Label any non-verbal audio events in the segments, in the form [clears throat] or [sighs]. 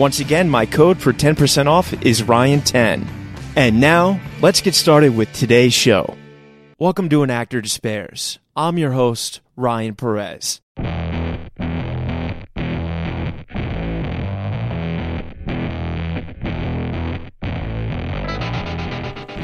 Once again, my code for 10% off is Ryan10. And now, let's get started with today's show. Welcome to An Actor Despairs. I'm your host, Ryan Perez.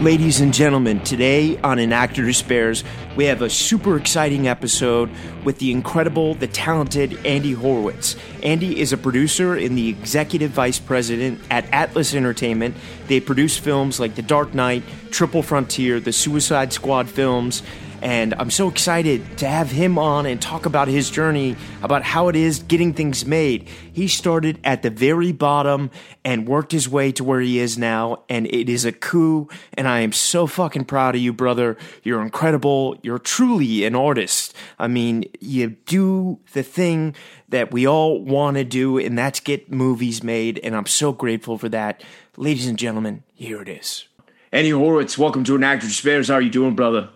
Ladies and gentlemen, today on An Actor Despairs, we have a super exciting episode with the incredible, the talented Andy Horwitz. Andy is a producer and the executive vice president at Atlas Entertainment. They produce films like The Dark Knight, Triple Frontier, the Suicide Squad films, and I'm so excited to have him on and talk about his journey, about how it is getting things made. He started at the very bottom and worked his way to where he is now, and it is a coup. And I am so fucking proud of you, brother. You're incredible. You're truly an artist. I mean, you do the thing that we all want to do, and that's get movies made. And I'm so grateful for that. Ladies and gentlemen, here it is. Andy Horwitz, welcome to An Actor Despairs. How are you doing, brother?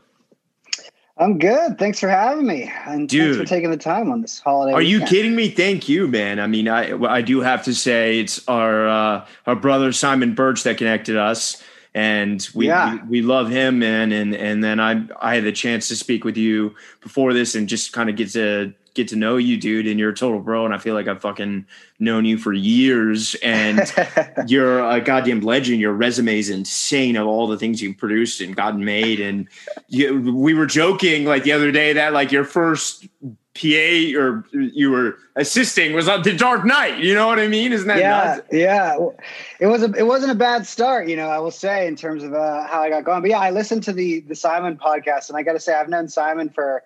I'm good. Thanks for having me, and Dude, thanks for taking the time on this holiday. Are weekend. you kidding me? Thank you, man. I mean, I I do have to say it's our uh, our brother Simon Birch that connected us, and we, yeah. we, we love him, man. And and then I I had the chance to speak with you before this and just kind of get to get to know you, dude, and you're a total bro. And I feel like I've fucking known you for years, and [laughs] you're a goddamn legend. Your resume is insane of all the things you've produced and gotten made. And you, we were joking like the other day that like your first PA or you were assisting was on the Dark Knight. You know what I mean? Isn't that yeah, nuts? yeah? It was a, it wasn't a bad start, you know. I will say in terms of uh, how I got going. But yeah, I listened to the the Simon podcast, and I got to say I've known Simon for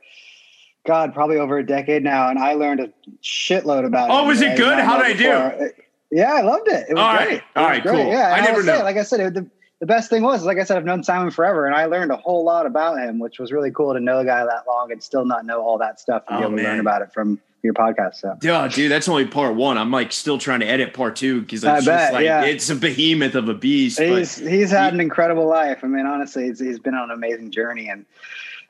God, probably over a decade now, and I learned a shitload about oh, it. Oh, was it good? How did I do? Yeah, I loved it. It was All great. Right. All right, great. cool. Yeah, I never know. Say, like I said, it, the, the best thing was, like I said, I've known Simon forever, and I learned a whole lot about him, which was really cool to know a guy that long and still not know all that stuff and oh, be able man. to learn about it from your podcast. So yeah, dude, that's only part one. I'm like still trying to edit part two because it's bet, just like yeah. it's a behemoth of a beast. He's he's had he, an incredible life. I mean, honestly, he's, he's been on an amazing journey and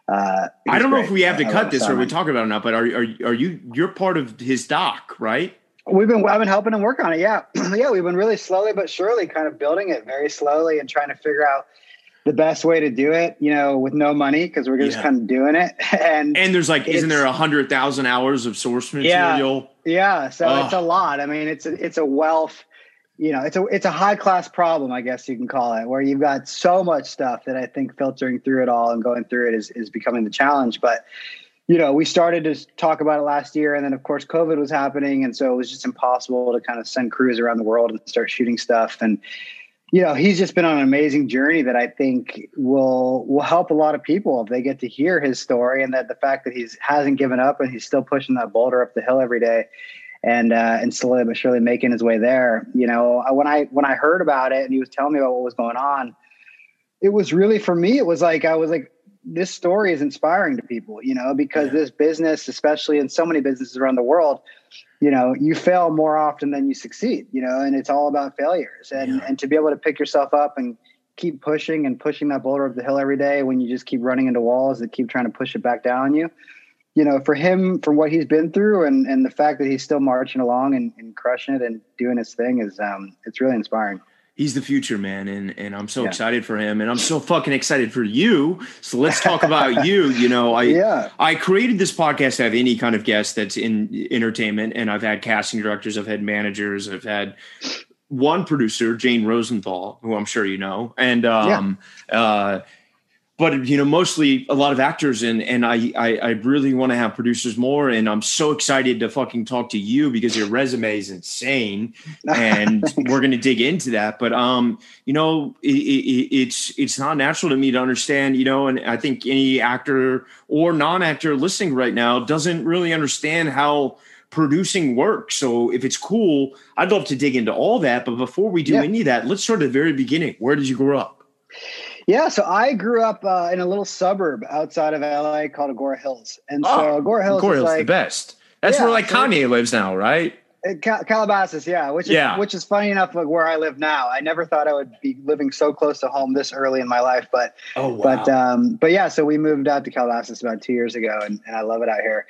uh, I don't know if we have to cut this or we talk about it or not, but are, are, are you, you're part of his doc, right? We've been, I've been helping him work on it. Yeah. [clears throat] yeah. We've been really slowly, but surely kind of building it very slowly and trying to figure out the best way to do it, you know, with no money because we're just yeah. kind of doing it. [laughs] And and there's like, isn't there a hundred thousand hours of source material? Yeah, yeah. So it's a lot. I mean, it's a, it's a wealth you know, it's a it's a high class problem, I guess you can call it, where you've got so much stuff that I think filtering through it all and going through it is is becoming the challenge. But you know, we started to talk about it last year, and then of course COVID was happening, and so it was just impossible to kind of send crews around the world and start shooting stuff. And you know, he's just been on an amazing journey that I think will will help a lot of people if they get to hear his story, and that the fact that he's hasn't given up and he's still pushing that boulder up the hill every day and uh, and slowly but surely making his way there. You know, when I when I heard about it and he was telling me about what was going on, it was really for me. It was like I was like, this story is inspiring to people. You know, because this business, especially in so many businesses around the world, you know, you fail more often than you succeed. You know, and it's all about failures. And yeah. and to be able to pick yourself up and keep pushing and pushing that boulder up the hill every day when you just keep running into walls that keep trying to push it back down on you. You know, for him, from what he's been through and, and the fact that he's still marching along and, and crushing it and doing his thing is um, it's really inspiring he's the future man and and i'm so yeah. excited for him and i'm so fucking excited for you so let's talk about [laughs] you you know i yeah. i created this podcast to have any kind of guest that's in entertainment and i've had casting directors i've had managers i've had one producer, Jane Rosenthal, who I'm sure you know, and um, yeah. uh, but you know, mostly a lot of actors, and and I I, I really want to have producers more, and I'm so excited to fucking talk to you because your resume is insane, and [laughs] we're gonna dig into that. But um, you know, it, it, it's it's not natural to me to understand, you know, and I think any actor or non-actor listening right now doesn't really understand how producing work. So if it's cool, I'd love to dig into all that. But before we do yeah. any of that, let's start at the very beginning. Where did you grow up? Yeah, so I grew up uh, in a little suburb outside of LA called Agoura Hills, and so oh, Agoura Hills Agoura is Hills like, the best. That's yeah, where like Kanye lives now, right? Cal- Calabasas, yeah, which is, yeah. which is funny enough, like where I live now. I never thought I would be living so close to home this early in my life, but oh, wow. but um, but yeah. So we moved out to Calabasas about two years ago, and, and I love it out here.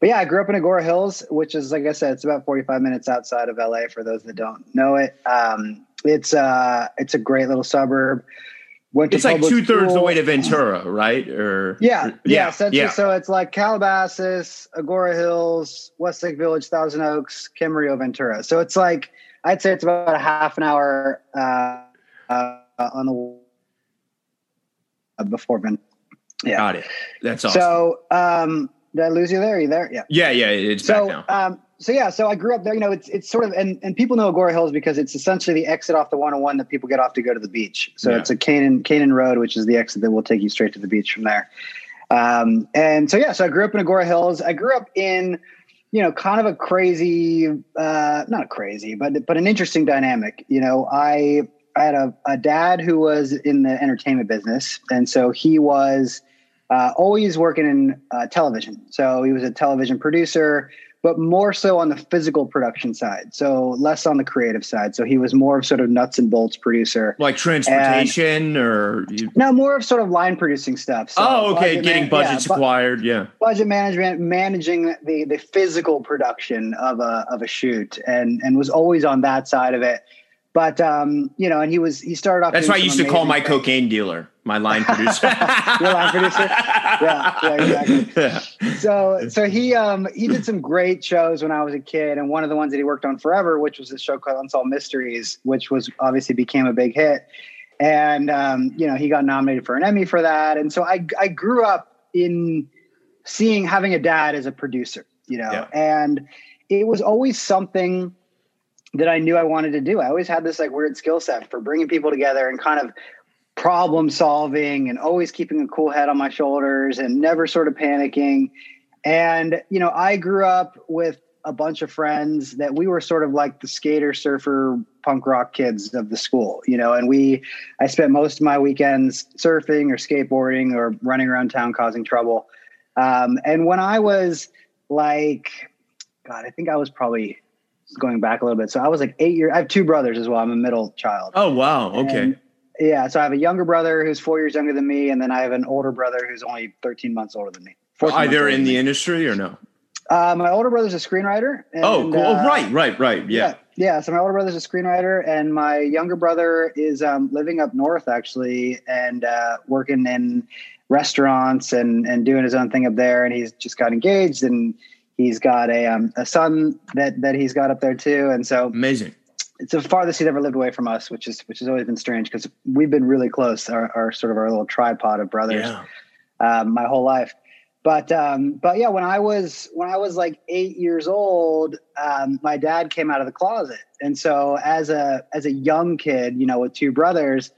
But yeah, I grew up in Agoura Hills, which is like I said, it's about forty five minutes outside of LA. For those that don't know it, um, it's uh, it's a great little suburb. Went it's like two thirds the way to Ventura, right? Or yeah, yeah, yeah, yeah. So it's like Calabasas, Agoura Hills, Westlake Village, Thousand Oaks, Camarillo, Ventura. So it's like I'd say it's about a half an hour uh, uh, on the uh, before Ventura. Yeah, got it. That's awesome. So um, did I lose you there? Are you there? Yeah. Yeah, yeah. It's so, back now. Um, so yeah, so I grew up there. You know, it's it's sort of and, and people know Agoura Hills because it's essentially the exit off the 101 that people get off to go to the beach. So yeah. it's a Kanan Kanan Road, which is the exit that will take you straight to the beach from there. Um, and so yeah, so I grew up in Agoura Hills. I grew up in you know kind of a crazy, uh, not crazy, but but an interesting dynamic. You know, I I had a, a dad who was in the entertainment business, and so he was uh, always working in uh, television. So he was a television producer but more so on the physical production side. So less on the creative side. So he was more of sort of nuts and bolts producer. Like transportation and, or you... no, more of sort of line producing stuff. So oh, okay. Getting man- budgets yeah, acquired. Yeah. Budget management, managing the, the physical production of a, of a shoot and, and was always on that side of it. But um, you know, and he was he started off. That's why I used to call my things. cocaine dealer my line producer. [laughs] Your line producer. Yeah, yeah, exactly. [laughs] Yeah. So so he um he did some great shows when I was a kid, and one of the ones that he worked on forever, which was a show called Unsolved Mysteries, which was obviously became a big hit. And um, you know, he got nominated for an Emmy for that. And so I I grew up in seeing having a dad as a producer, you know, yeah. and it was always something that I knew I wanted to do. I always had this like weird skill set for bringing people together and kind of problem solving and always keeping a cool head on my shoulders and never sort of panicking. And, you know, I grew up with a bunch of friends that we were sort of like the skater, surfer, punk rock kids of the school, you know, and we, I spent most of my weekends surfing or skateboarding or running around town causing trouble. Um, and when I was like, God, I think I was probably going back a little bit. So I was like eight years. I have two brothers as well. I'm a middle child. Oh wow. Okay. And, yeah. So I have a younger brother who's four years younger than me, and then I have an older brother who's only 13 months older than me. Either in the industry or no? Uh, my older brother's a screenwriter. And, oh, cool. Uh, right, right, right. Yeah. yeah. yeah. So my older brother's a screenwriter, and my younger brother is um, living up north actually, and uh, working in restaurants and and doing his own thing up there. And he's just got engaged, and he's got a um, a son that that he's got up there too. And so amazing it's the farthest he's ever lived away from us, which is which has always been strange because we've been really close, our, our, sort of our little tripod of brothers, yeah. um, my whole life. But um, but yeah, when I was when I was like eight years old, um, my dad came out of the closet, and so as a as a young kid, you know, with two brothers,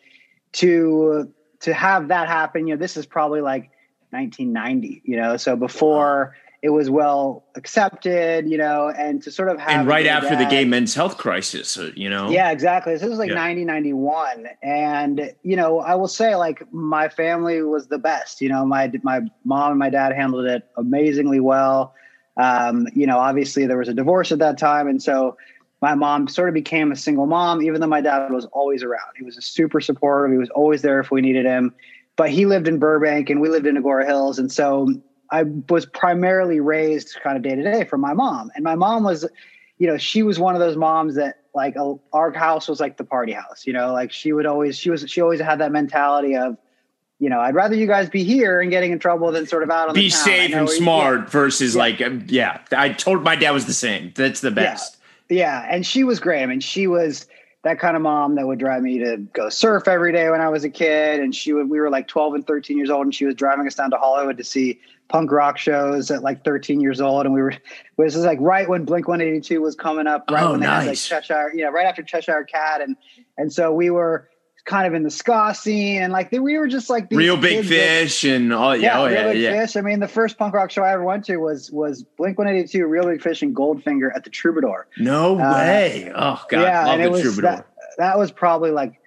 to to have that happen, you know, this is probably like 1990, you know, so before it was well accepted, you know, and to sort of have and right after dad, the gay men's health crisis, uh, you know. Yeah, exactly. This was like yeah. 91, and you know, I will say like my family was the best. You know, my my mom and my dad handled it amazingly well. Um, you know, obviously there was a divorce at that time, and so my mom sort of became a single mom, even though my dad was always around. He was a super supportive. He was always there if we needed him. But he lived in Burbank and we lived in Agoura Hills. And so I was primarily raised kind of day to day from my mom. And my mom was, you know, she was one of those moms that like a, our house was like the party house, you know, like she would always, she was, she always had that mentality of, you know, I'd rather you guys be here and getting in trouble than sort of out on be the town. safe and smart yeah. versus yeah. like, um, yeah, I told my dad was the same. That's the best. Yeah. yeah. And she was great. I mean, she was, that kind of mom that would drive me to go surf every day when I was a kid. And she would, we were like 12 and 13 years old and she was driving us down to Hollywood to see punk rock shows at like 13 years old. And we were, this is like right when Blink 182 was coming up, right oh, when they nice. had like Cheshire, you know, right after Cheshire Cat. And, and so we were kind of in the ska scene and like we were just like Reel Big Fish that, and all, yeah, yeah, oh, real yeah, big yeah. fish. I mean, the first punk rock show I ever went to was, was Blink 182, Reel Big Fish and Goldfinger at the Troubadour. No way. Uh, oh God. Yeah. Love and it was, Troubadour. That, that was probably like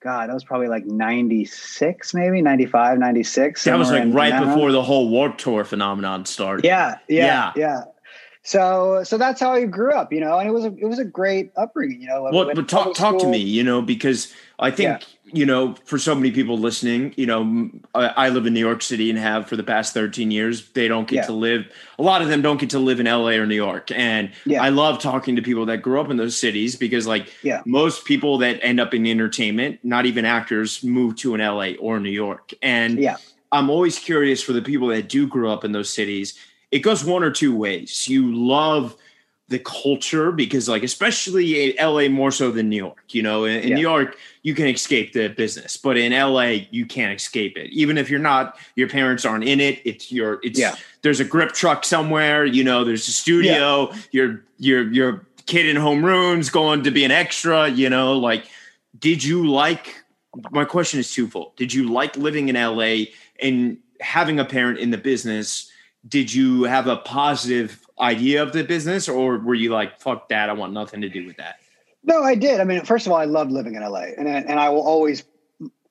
God, that was probably like 96, maybe 95, 96. That was like right before the whole Warp Tour phenomenon started. Yeah, yeah, Yeah. yeah, So, so that's how I grew up, you know, and it was a, it was a great upbringing, you know. Well, but talk talk to me, you know, because I think Yeah. you know, for so many people listening, you know, I live in New York City and have for the past thirteen years. They don't get Yeah. to live. A lot of them don't get to live in L.A. or New York, and Yeah. I love talking to people that grew up in those cities because, like, Yeah. most people that end up in entertainment, not even actors, move to an L.A. or New York, and Yeah. I'm always curious for the people that do grow up in those cities. It goes one or two ways. You love the culture because, like, especially in LA more so than New York. You know, in, in Yeah. New York, you can escape the business, but in LA, you can't escape it. Even if you're not, your parents aren't in it. It's your, it's Yeah. there's a grip truck somewhere. You know, there's a studio. Your your your kid in homerooms going to be an extra. You know, like, did you like? My question is twofold. Did you like living in LA and having a parent in the business? Did you have a positive idea of the business, or were you like, "Fuck that! I want nothing to do with that"? No, I did. I mean, first of all, I loved living in LA, and I- and I will always.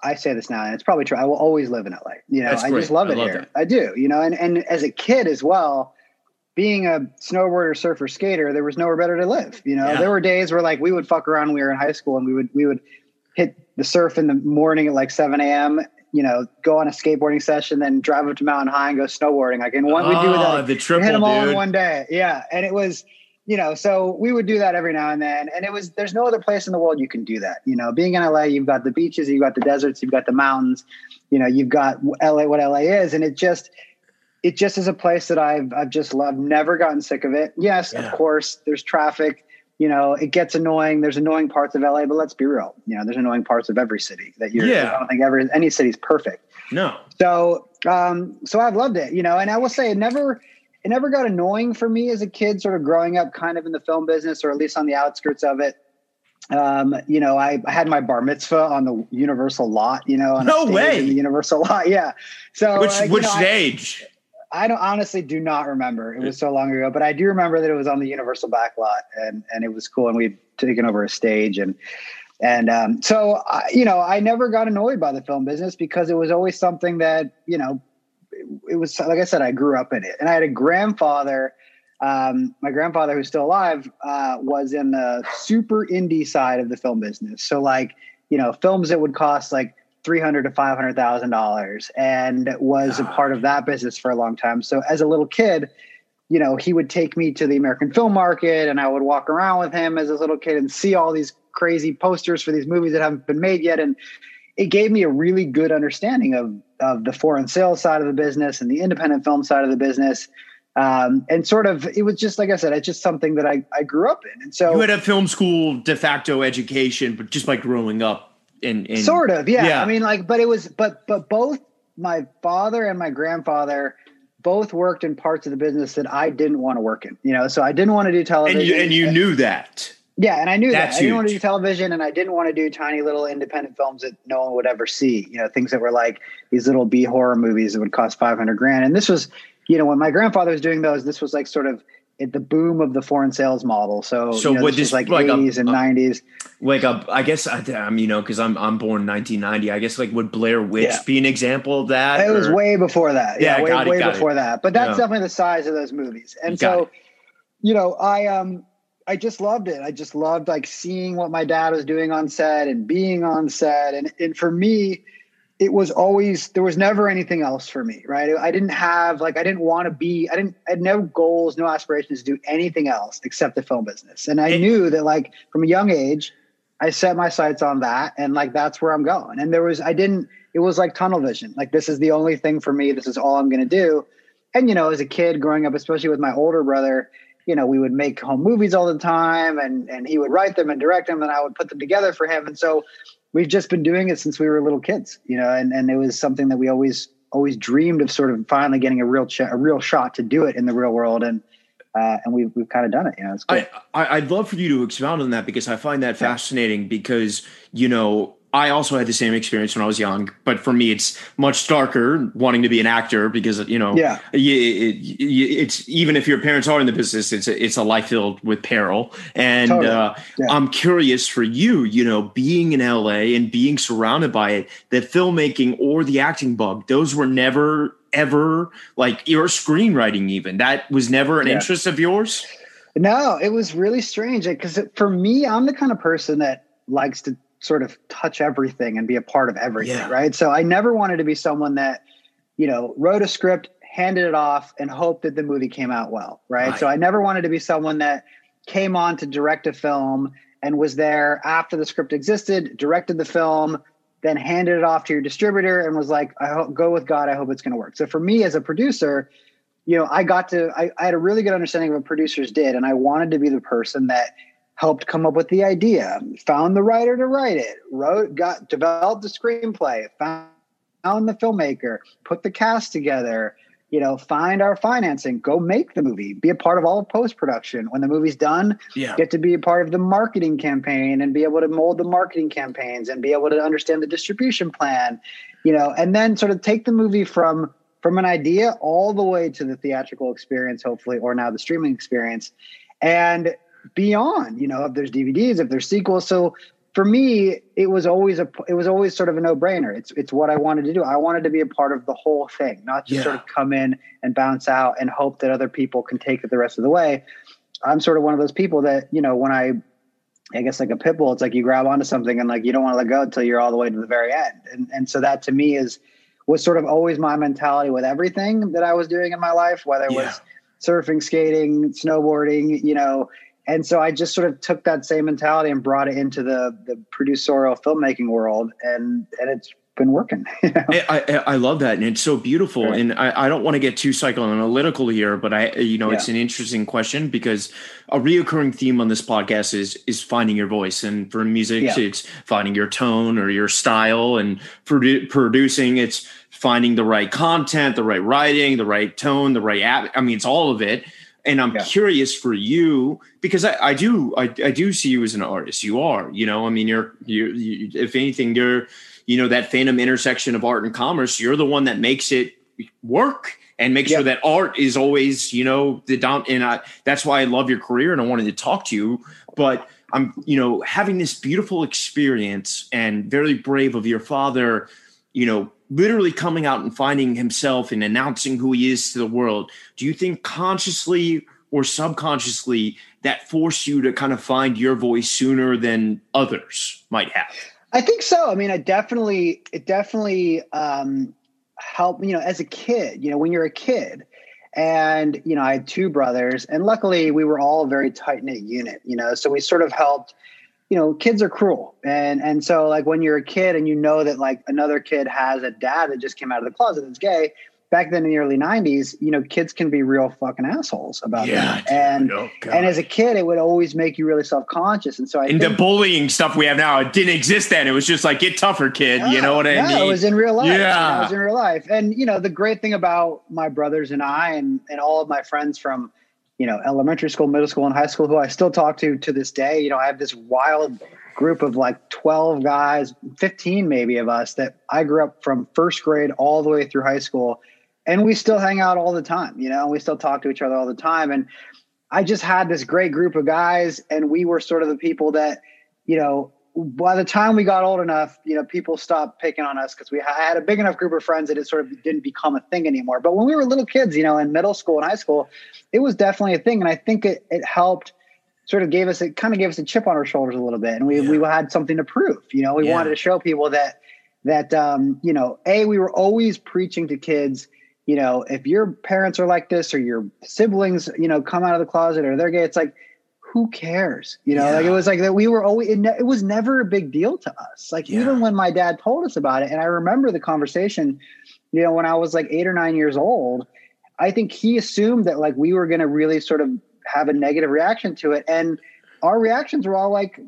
I say this now, and it's probably true. I will always live in LA. You know, I just love I it love here. that. I do. You know, and and as a kid as well, being a snowboarder, surfer, skater, there was nowhere better to live. You know, Yeah. there were days where like we would fuck around when we were in high school, and we would we would hit the surf in the morning at like seven a.m. You know, go on a skateboarding session, then drive up to Mountain High and go snowboarding. Like, and one we do Oh, that. the triple, hit them all dude. in one day. Yeah. And it was, you know, so we would do that every now and then. And it was, there's no other place in the world you can do that. You know, being in LA, you've got the beaches, you've got the deserts, you've got the mountains, you know, you've got LA, what LA is. And it just, it just is a place that I've, I've just loved, never gotten sick of it. Yes, Yeah. of course, there's traffic. You know, it gets annoying. There's annoying parts of LA, but let's be real. You know, there's annoying parts of every city that you're, Yeah. I don't think ever, any city's perfect. No, So, um, so I've loved it, you know, and I will say it never, it never got annoying for me as a kid, sort of growing up kind of in the film business, or at least on the outskirts of it. Um, you know, I, I had my bar mitzvah on the Universal lot, you know, on No way. in the Universal lot. [laughs] Yeah. So which uh, which know, I- stage? I don't honestly do not remember. It was so long ago, but I do remember that it was on the Universal backlot, and, and it was cool. And we'd taken over a stage and, and, um, so, I, you know, I never got annoyed by the film business because it was always something that, you know, it, it was, like I said, I grew up in it and I had a grandfather, um, my grandfather who's still alive, uh, was in the super indie side of the film business. So like, you know, films that would cost like three hundred to five hundred thousand dollars, and was a part of that business for a long time. So as a little kid, you know, he would take me to the American film market, and I would walk around with him as a little kid and see all these crazy posters for these movies that haven't been made yet, and it gave me a really good understanding of of the foreign sales side of the business and the independent film side of the business. Um, and sort of, it was just like I said, it's just something that I, I grew up in, and so You had a film school de facto education, but just by growing up in, in sort of yeah. Yeah. i mean like but it was but but both my father and my grandfather both worked in parts of the business that i didn't want to work in you know so i didn't want to do television and you and you knew that. yeah and i knew That's that i didn't want to do television and i didn't want to do tiny little independent films that no one would ever see you know things that were like these little b horror movies that would cost 500 grand and this was you know when my grandfather was doing those this was like sort of at the boom of the foreign sales model so So you know, what this like, like a- 80s and a- 90s Like uh, I guess I, I'm you know because I'm I'm born 1990. I guess like would Blair Witch Yeah. be an example of that? It was way before that. Yeah, Yeah, way, it, way got it. before that. But that's Yeah. definitely the size of those movies. And Got so, you know, I um I just loved it. I just loved like seeing what my dad was doing on set and being on set. And and for me, it was always there was never anything else for me, right? I didn't have like I didn't want to be I didn't I had no goals, no aspirations to do anything else except the film business. And I knew that like from a young age, I set my sights on that and like that's where I'm going. And there was I didn't it was like tunnel vision. Like this is the only thing for me. This is all I'm going to do. And you know, as a kid growing up, especially with my older brother, you know, we would make home movies all the time and and he would write them and direct them and I would put them together for him. And so we've just been doing it since we were little kids, you know, and, and it was something that we always always dreamed of sort of finally getting a real ch- a real shot to do it in the real world and uh, and we've we've kind of done it. You know, it's I, I would love for you to expound on that because I find that yeah. fascinating. Because you know, I also had the same experience when I was young, but for me, it's much darker wanting to be an actor because you know, yeah, it's even if your parents are in the business, it's a, it's a life filled with peril. And totally. uh, yeah. I'm curious for you, you know, being in LA and being surrounded by it, that filmmaking or the acting bug, those were never ever like your screenwriting, even that was never an yeah. interest of yours. No, it was really strange because for me, I'm the kind of person that likes to sort of touch everything and be a part of everything, yeah. right? So I never wanted to be someone that, you know, wrote a script, handed it off, and hoped that the movie came out well, right? right? So I never wanted to be someone that came on to direct a film and was there after the script existed, directed the film, then handed it off to your distributor and was like, I hope, go with God. I hope it's going to work. So for me as a producer, you know, I got to, I, I had a really good understanding of what producers did. And I wanted to be the person that helped come up with the idea, found the writer to write it, wrote, got developed the screenplay, found, found the filmmaker, put the cast together, you know, find our financing, go make the movie, be a part of all of post production. When the movie's done, yeah. get to be a part of the marketing campaign and be able to mold the marketing campaigns and be able to understand the distribution plan, you know, and then sort of take the movie from from an idea all the way to the theatrical experience, hopefully, or now the streaming experience. And beyond you know if there's dvds if there's sequels. So for me it was always a it was always sort of a no-brainer. It's it's what i wanted to do. I wanted to be a part of the whole thing not just yeah. sort of come in and bounce out and hope that other people can take it the rest of the way. I'm sort of one of those people that you know when i i guess like a pit bull it's like you grab onto something and like you don't want to let go until you're all the way to the very end. And and so that to me is was sort of always my mentality with everything that i was doing in my life whether it yeah. was surfing skating snowboarding you know and so I just sort of took that same mentality and brought it into the the producerial filmmaking world, and and it's been working. [laughs] You know? I, I, I love that, and it's so beautiful. Right. And I, I don't want to get too psychoanalytical here, but I you know yeah. it's an interesting question because a reoccurring theme on this podcast is is finding your voice, and for music, yeah. it's finding your tone or your style, and for producing, it's finding the right content, the right writing, the right tone, the right app. I mean, it's all of it and I'm yeah. curious for you because I, I do I, I, do see you as an artist. You are, you know, I mean, you're you, you if anything, you're you know that phantom intersection of art and commerce. You're the one that makes it work and make yeah. sure that art is always you know the dom. And I, that's why I love your career and I wanted to talk to you, but. I'm, you know, having this beautiful experience and very brave of your father, you know, literally coming out and finding himself and announcing who he is to the world, do you think consciously or subconsciously that forced you to kind of find your voice sooner than others might have? I think so. I mean, I definitely, it definitely um, helped, you know, as a kid, you know, when you're a kid, and you know i had two brothers and luckily we were all a very tight knit unit you know so we sort of helped you know kids are cruel. And and so like when you're a kid and you know that like another kid has a dad that just came out of the closet that's gay back then in the early 90s you know kids can be real fucking assholes about yeah, that. and oh, and as a kid it would always make you really self-conscious. And so I and think, the bullying stuff we have now it didn't exist then. It was just like get tougher kid. You know what i yeah, mean? it was in real life. Yeah it was in real life. And you know the great thing about my brothers and i and and all of my friends from you know, elementary school, middle school, and high school who I still talk to to this day. You know, I have this wild group of like 12 guys, 15 maybe of us that I grew up from first grade all the way through high school. And we still hang out all the time, you know, we still talk to each other all the time. And I just had this great group of guys, and we were sort of the people that, you know, by the time we got old enough, you know, people stopped picking on us because we had a big enough group of friends that it sort of didn't become a thing anymore. But when we were little kids, you know, in middle school and high school, it was definitely a thing. And I think it, it helped sort of gave us it kind of gave us a chip on our shoulders a little bit and we, yeah. we had something to prove you know we yeah. wanted to show people that that um, you know a we were always preaching to kids you know if your parents are like this or your siblings you know come out of the closet or they're gay it's like who cares you know yeah. like it was like that we were always it, ne- it was never a big deal to us like even when my dad told us about it and i remember the conversation you know when i was like eight or nine years old i think he assumed that like we were going to really sort of have a negative reaction to it. And our reactions were all like,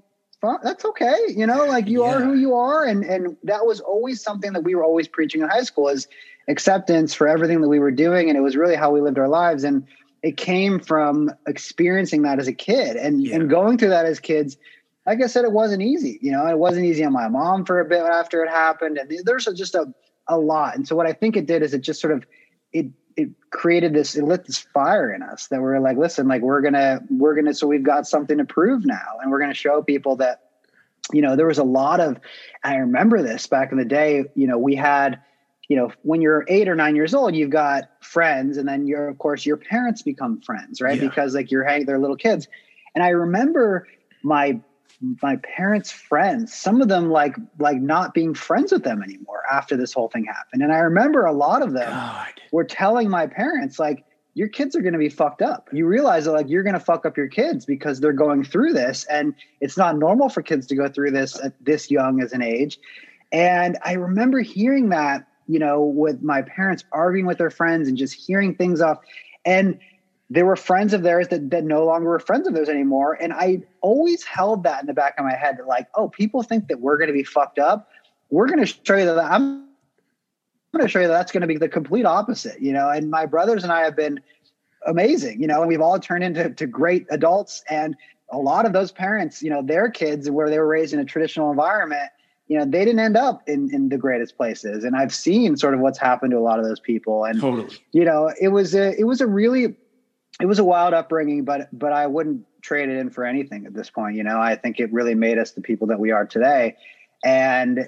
that's okay. You know, like you yeah. are who you are. And, and that was always something that we were always preaching in high school is acceptance for everything that we were doing. And it was really how we lived our lives. And it came from experiencing that as a kid and, yeah. and going through that as kids. Like I said, it wasn't easy. You know, it wasn't easy on my mom for a bit after it happened. And there's just a, a lot. And so what I think it did is it just sort of, it it created this it lit this fire in us that we're like listen like we're gonna we're gonna so we've got something to prove now and we're gonna show people that you know there was a lot of i remember this back in the day you know we had you know when you're eight or nine years old you've got friends and then you're of course your parents become friends right yeah. because like you're hanging they're little kids and i remember my my parents' friends, some of them like like not being friends with them anymore after this whole thing happened. And I remember a lot of them God. were telling my parents like your kids are going to be fucked up. You realize that like you're going to fuck up your kids because they're going through this and it's not normal for kids to go through this at this young as an age. And I remember hearing that, you know, with my parents arguing with their friends and just hearing things off and there were friends of theirs that, that no longer were friends of theirs anymore. And I always held that in the back of my head like, oh, people think that we're going to be fucked up. We're going to show you that I'm going to show you that that's going to be the complete opposite, you know. And my brothers and I have been amazing, you know, and we've all turned into to great adults. And a lot of those parents, you know, their kids where they were raised in a traditional environment, you know, they didn't end up in, in the greatest places. And I've seen sort of what's happened to a lot of those people. And, totally. you know, it was a, it was a really, it was a wild upbringing, but but I wouldn't trade it in for anything at this point. You know, I think it really made us the people that we are today. And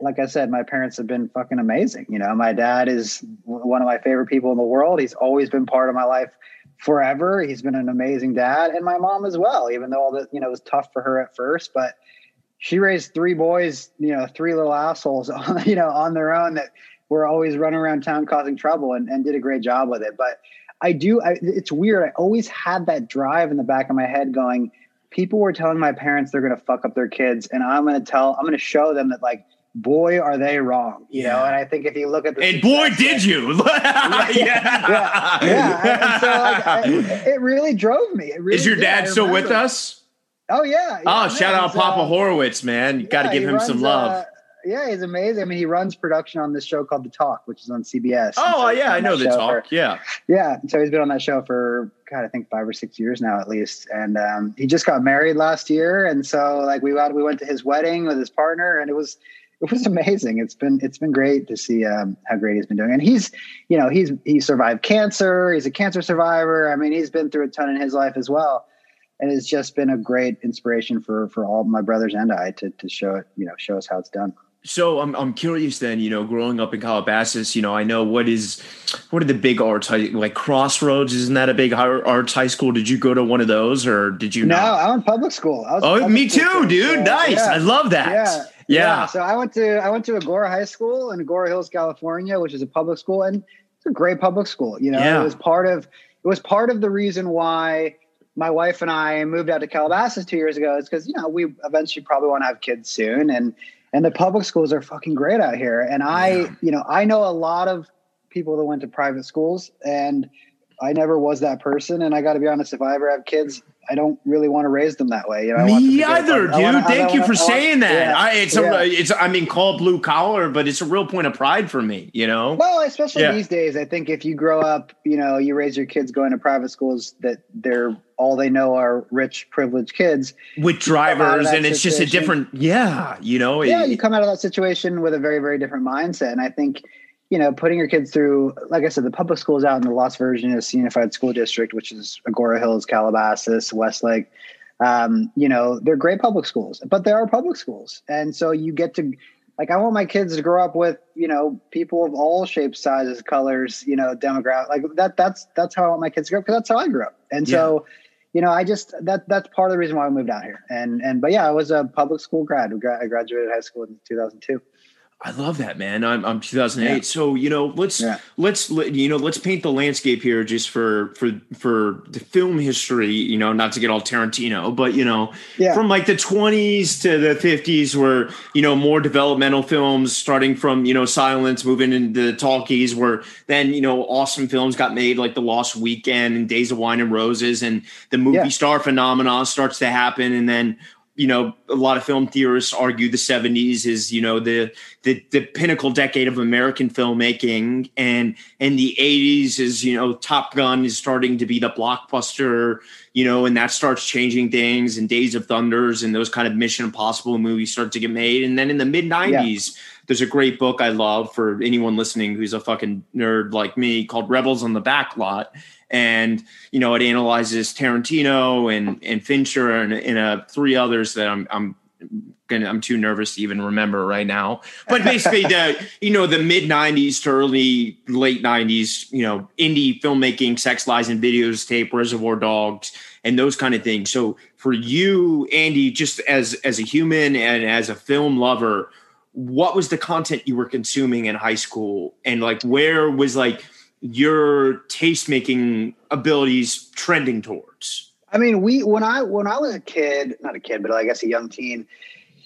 like I said, my parents have been fucking amazing. You know, my dad is one of my favorite people in the world. He's always been part of my life forever. He's been an amazing dad, and my mom as well. Even though all the you know it was tough for her at first, but she raised three boys. You know, three little assholes. On, [laughs] you know, on their own that were always running around town causing trouble, and, and did a great job with it. But I do. I, it's weird. I always had that drive in the back of my head going, people were telling my parents they're going to fuck up their kids. And I'm going to tell, I'm going to show them that, like, boy, are they wrong, you yeah. know? And I think if you look at the. And boy, did you. [laughs] [laughs] yeah. Yeah. yeah. And so, like, I, it really drove me. Really Is your dad still with us? Oh, yeah. oh, shout out Papa uh, Horwitz, man. You got to give him runs, some love. Uh, yeah, he's amazing. I mean, he runs production on this show called The Talk, which is on CBS. Oh, so yeah, I know The Talk. For, yeah. Yeah. So he's been on that show for, God, I think five or six years now at least. And um, he just got married last year. And so, like, we, we went to his wedding with his partner, and it was, it was amazing. It's been it's been great to see um, how great he's been doing, and he's you know he's he survived cancer. He's a cancer survivor. I mean, he's been through a ton in his life as well, and it's just been a great inspiration for for all my brothers and I to to show it you know show us how it's done. So I'm I'm curious then, you know, growing up in Calabasas, you know, I know what is what are the big arts like Crossroads? Isn't that a big arts high school? Did you go to one of those or did you? No, not? I went public school. oh, me too, dude. So, nice. Yeah. I love that. Yeah. yeah. yeah. So I went to I went to Agoura High School in Agoura Hills, California, which is a public school, and it's a great public school. You know, yeah. it was part of it was part of the reason why my wife and I moved out to Calabasas two years ago. Is because you know we eventually probably want to have kids soon, and and the public schools are fucking great out here. And I, yeah. you know, I know a lot of people that went to private schools and I never was that person. And I got to be honest, if I ever have kids, I don't really want to raise them that way. You know, Me either, dude. Want, Thank you for saying that. Yeah, I, it's, yeah. a, it's, I mean, call blue collar, but it's a real point of pride for me, you know? Well, especially yeah. these days, I think if you grow up, you know, you raise your kids going to private schools that they're all they know are rich, privileged kids with drivers, and it's just a different, yeah, you know, yeah, it, you come out of that situation with a very, very different mindset. And I think, you know, putting your kids through, like I said, the public schools out in the Las Virgenes Unified School District, which is Agoura Hills, Calabasas, Westlake, um, you know, they're great public schools, but they are public schools. And so you get to, like, I want my kids to grow up with, you know, people of all shapes, sizes, colors, you know, demographic. Like that, that's, that's how I want my kids to grow up because that's how I grew up. And yeah. so, you know, I just that that's part of the reason why I moved out here. And and but yeah, I was a public school grad. I graduated high school in 2002. I love that, man. I'm, I'm 2008. Yeah. So, you know, let's, yeah. let's, you know, let's paint the landscape here just for, for, for the film history, you know, not to get all Tarantino, but, you know, yeah. from like the 20s to the 50s where, you know, more developmental films starting from, you know, silence, moving into the talkies where then, you know, awesome films got made like The Lost Weekend and Days of Wine and Roses and the movie star phenomenon starts to happen. And then you know, a lot of film theorists argue the 70s is, you know, the, the the pinnacle decade of American filmmaking, and and the 80s is, you know, Top Gun is starting to be the blockbuster, you know, and that starts changing things, and Days of Thunders and those kind of Mission Impossible movies start to get made, and then in the mid 90s. Yeah. There's a great book I love for anyone listening who's a fucking nerd like me called Rebels on the Backlot and you know it analyzes Tarantino and and Fincher and, and uh, three others that I'm I'm gonna I'm too nervous to even remember right now. But basically the [laughs] you know the mid '90s to early late '90s you know indie filmmaking, sex lies and videos tape, Reservoir Dogs, and those kind of things. So for you, Andy, just as as a human and as a film lover. What was the content you were consuming in high school, and like where was like your taste making abilities trending towards? I mean, we when I when I was a kid, not a kid, but I guess a young teen,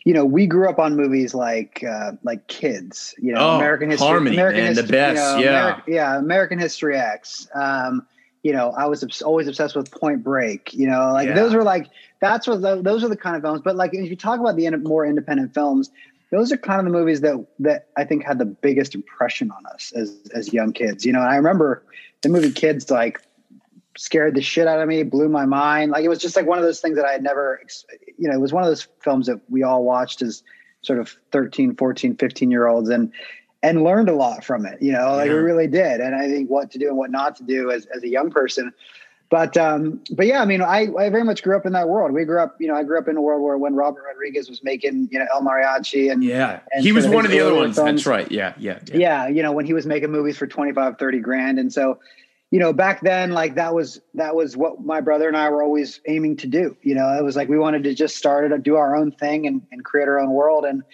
you know, we grew up on movies like uh, like Kids, you know, oh, American History, Harmony, American man, History, the best, you know, yeah, yeah, American History X. Um, you know, I was obs- always obsessed with Point Break. You know, like yeah. those were like that's what the, those are the kind of films. But like if you talk about the in- more independent films, those are kind of the movies that that I think had the biggest impression on us as as young kids. You know, I remember the movie Kids like scared the shit out of me, blew my mind. Like it was just like one of those things that I had never you know, it was one of those films that we all watched as sort of 13, 14, 15 year olds and and learned a lot from it, you know, like yeah. we really did. And I think what to do and what not to do as as a young person but um, but yeah, I mean, I, I very much grew up in that world. We grew up, you know, I grew up in a world where when Robert Rodriguez was making, you know, El Mariachi and yeah, and he was one of the other ones. Films, That's right. Yeah, yeah, yeah, yeah. You know, when he was making movies for 25, 30 grand, and so, you know, back then, like that was that was what my brother and I were always aiming to do. You know, it was like we wanted to just start it, up, do our own thing, and, and create our own world, and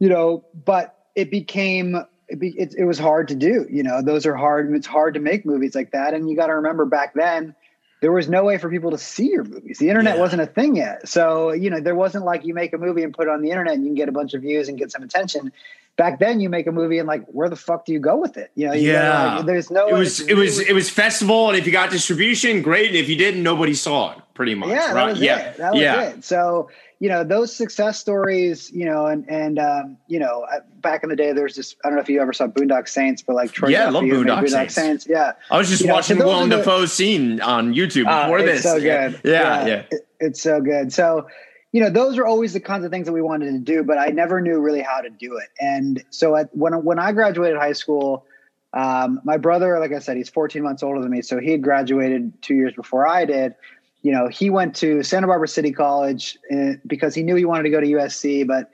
you know, but it became it, be, it, it was hard to do. You know, those are hard. It's hard to make movies like that. And you got to remember back then, there was no way for people to see your movies. The internet yeah. wasn't a thing yet. So, you know, there wasn't like you make a movie and put it on the internet and you can get a bunch of views and get some attention. Back then you make a movie and like where the fuck do you go with it? You know, you yeah. like, there's no It was it was it was festival and if you got distribution, great. And if you didn't, nobody saw it pretty much. Yeah, right? yeah. It. That was yeah. it. So you know those success stories you know and and um, you know back in the day there's was this i don't know if you ever saw boondock saints but like Troy yeah i love boondock, boondock saints. saints. yeah i was just you watching know, willem dafoe's scene on youtube uh, before this so good yeah yeah, yeah. It, it's so good so you know those are always the kinds of things that we wanted to do but i never knew really how to do it. And so at, when when i graduated high school um, my brother like i said he's 14 months older than me so he had graduated two years before i did. You know, he went to Santa Barbara City College uh, because he knew he wanted to go to USC, but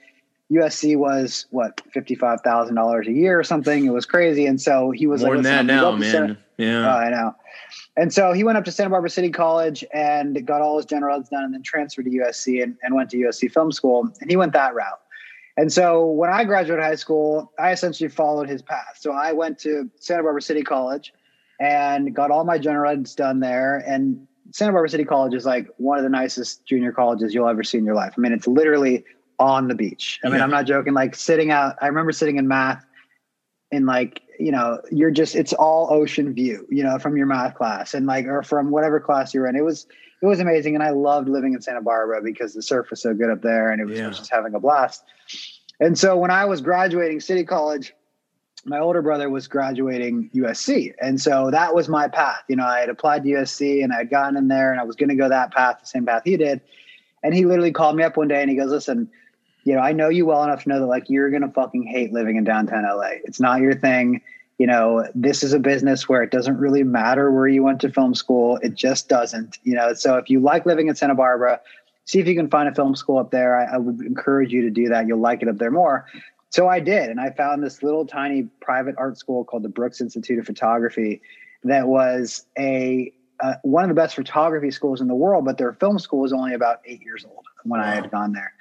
USC was what fifty five thousand dollars a year or something. It was crazy, and so he was more like, than that now, man. Santa- yeah, oh, I know. And so he went up to Santa Barbara City College and got all his general eds done, and then transferred to USC and, and went to USC Film School, and he went that route. And so when I graduated high school, I essentially followed his path. So I went to Santa Barbara City College and got all my general eds done there, and Santa Barbara City College is like one of the nicest junior colleges you'll ever see in your life. I mean, it's literally on the beach. I mean, I'm not joking. Like sitting out, I remember sitting in math and like, you know, you're just, it's all ocean view, you know, from your math class and like, or from whatever class you were in. It was, it was amazing. And I loved living in Santa Barbara because the surf was so good up there and it was, yeah. it was just having a blast. And so when I was graduating City College, my older brother was graduating USC. And so that was my path. You know, I had applied to USC and I had gotten in there and I was going to go that path, the same path he did. And he literally called me up one day and he goes, listen, you know, I know you well enough to know that like you're going to fucking hate living in downtown LA. It's not your thing. You know, this is a business where it doesn't really matter where you went to film school. It just doesn't, you know. So if you like living in Santa Barbara, see if you can find a film school up there. I, I would encourage you to do that. You'll like it up there more. So I did, and I found this little tiny private art school called the Brooks Institute of Photography that was a uh, one of the best photography schools in the world, but their film school was only about eight years old when wow. I had gone there.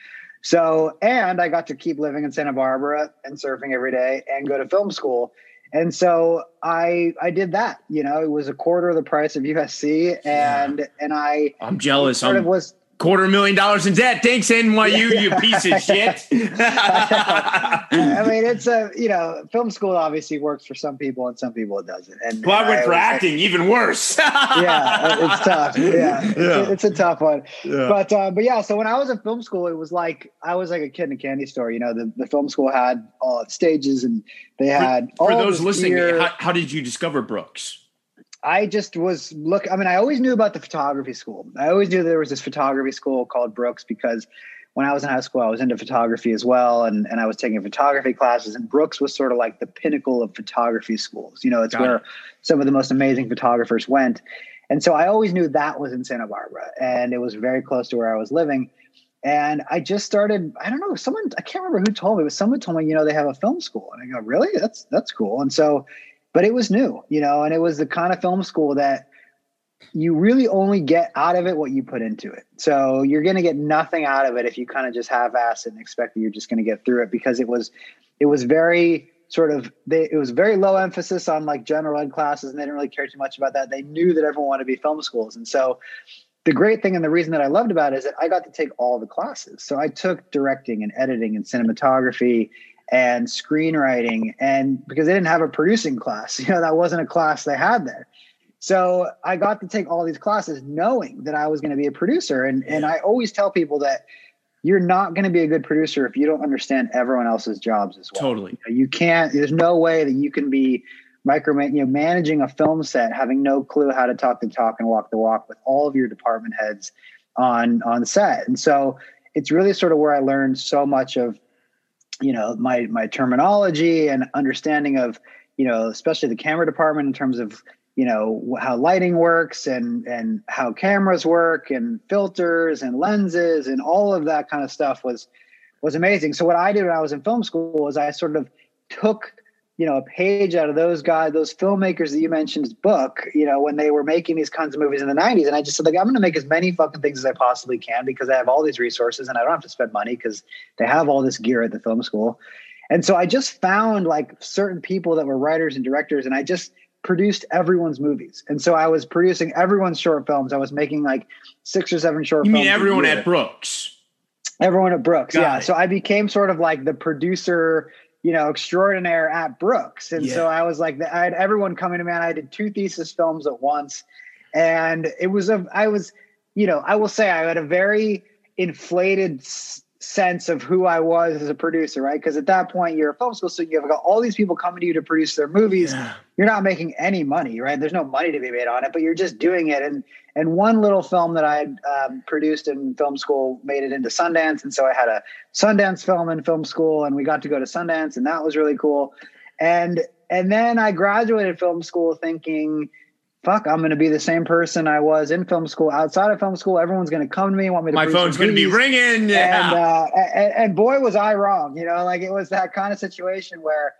So, and I got to keep living in Santa Barbara and surfing every day and go to film school. And so I I did that. You know, it was a quarter of the price of USC, and yeah. and I I'm jealous. Sort I'm, of was quarter million dollars in debt. Thanks, NYU, you [laughs] piece of shit. I mean, it's a you know, film school obviously works for some people and some people it doesn't. And well, I went for acting, like, even worse. [laughs] yeah, it's tough. Yeah, yeah. It's, a, it's, a, tough one. Yeah. But uh, but yeah, so when I was in film school, it was like I was like a kid in a candy store. You know, the, the film school had all stages and they had for, for those listening. How, how did you discover Brooks? I just was look. I mean, I always knew about the photography school. I always knew there was this photography school called Brooks because when I was in high school, I was into photography as well, and and I was taking photography classes. And Brooks was sort of like the pinnacle of photography schools. You know, it's Got where it. some of the most amazing photographers went. And so I always knew that was in Santa Barbara, and it was very close to where I was living. And I just started. I don't know. Someone I can't remember who told me, but someone told me, you know, they have a film school, and I go, really? That's that's cool. And so but it was new, you know, and it was the kind of film school that you really only get out of it what you put into it. So you're going to get nothing out of it if you kind of just have ass and expect that you're just going to get through it because it was, it was very sort of, they, it was very low emphasis on like general ed classes and they didn't really care too much about that. They knew that everyone wanted to be film schools. And so the great thing and the reason that I loved about it is that I got to take all the classes. So I took directing and editing and cinematography and screenwriting and because they didn't have a producing class [laughs] you know that wasn't a class they had there. So i got to take all these classes knowing that i was going to be a producer. And and i always tell people that you're not going to be a good producer if you don't understand everyone else's jobs as well. Totally. You can't there's no way that you can be micro you know managing a film set having no clue how to talk the talk and walk the walk with all of your department heads on on set. And so it's really sort of where i learned so much of you know my my terminology and understanding of you know especially the camera department in terms of you know how lighting works and and how cameras work and filters and lenses and all of that kind of stuff was was amazing. So what i did when i was in film school was i sort of took you know a page out of those guys those filmmakers that you mentioned's book you know when they were making these kinds of movies in the 90s and i just said like i'm going to make as many fucking things as i possibly can because i have all these resources and i don't have to spend money because they have all this gear at the film school. And so i just found like certain people that were writers and directors and i just produced everyone's movies. And so i was producing everyone's short films. I was making like six or seven short you films mean everyone at brooks? Everyone at brooks Got yeah. it. so i became sort of like the producer you know, extraordinaire at Brooks. And yeah. so I was like, I had everyone coming to me and I did two thesis films at once. And it was a, I was, you know, I will say I had a very inflated s- sense of who I was as a producer, right? Because at that point you're a film school, so you've got all these people coming to you to produce their movies. Yeah. You're not making any money, right? There's no money to be made on it, but you're just doing it. And and one little film that I had um, produced in film school made it into Sundance. And so I had a Sundance film in film school and we got to go to Sundance and that was really cool. And, and then I graduated film school thinking, fuck, I'm going to be the same person I was in film school. Outside of film school, everyone's going to come to me, and want me to. My phone's going to be ringing. Yeah. And, uh, and, and boy, was I wrong. You know, like it was that kind of situation where,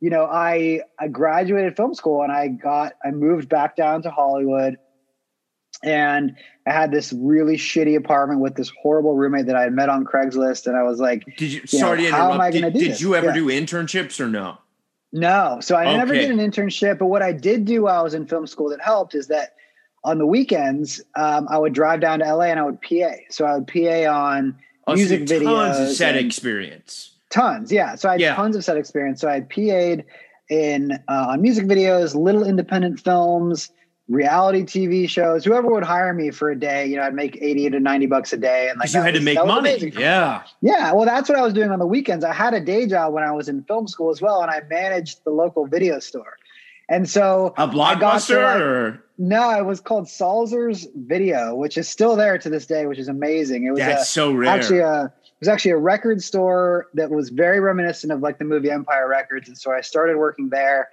you know, I I graduated film school and I got I moved back down to Hollywood and I had this really shitty apartment with this horrible roommate that I had met on Craigslist, and I was like, "Did you? you sorry know, How am I going to do? Did this? you ever yeah. do internships or no? No. So I okay. never did an internship, but what I did do while I was in film school that helped is that on the weekends um, I would drive down to LA and I would PA. So I would PA on oh, music so videos, tons of set experience. Tons, yeah. So I had yeah. tons of set experience. So I had PA'd in uh, on music videos, little independent films reality TV shows, whoever would hire me for a day, you know, I'd make 80 to 90 bucks a day. And like, you had was, to make money. Yeah. Yeah. Well, that's what I was doing on the weekends. I had a day job when I was in film school as well. And I managed the local video store. And so a blockbuster like, no, it was called Salzer's Video, which is still there to this day, which is amazing. It was That's a, so rare. Actually, a, was actually a record store that was very reminiscent of like the movie Empire Records. And so I started working there.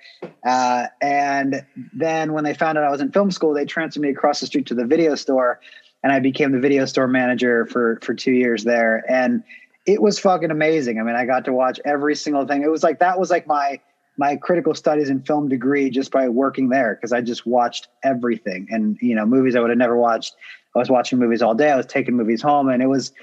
Uh, and then when they found out I was in film school, they transferred me across the street to the video store. And I became the video store manager for, for two years there. And it was fucking amazing. I mean, I got to watch every single thing. It was like, that was like my, my critical studies and film degree just by working there because I just watched everything and you know movies I would have never watched. I was watching movies all day. I was taking movies home, and it was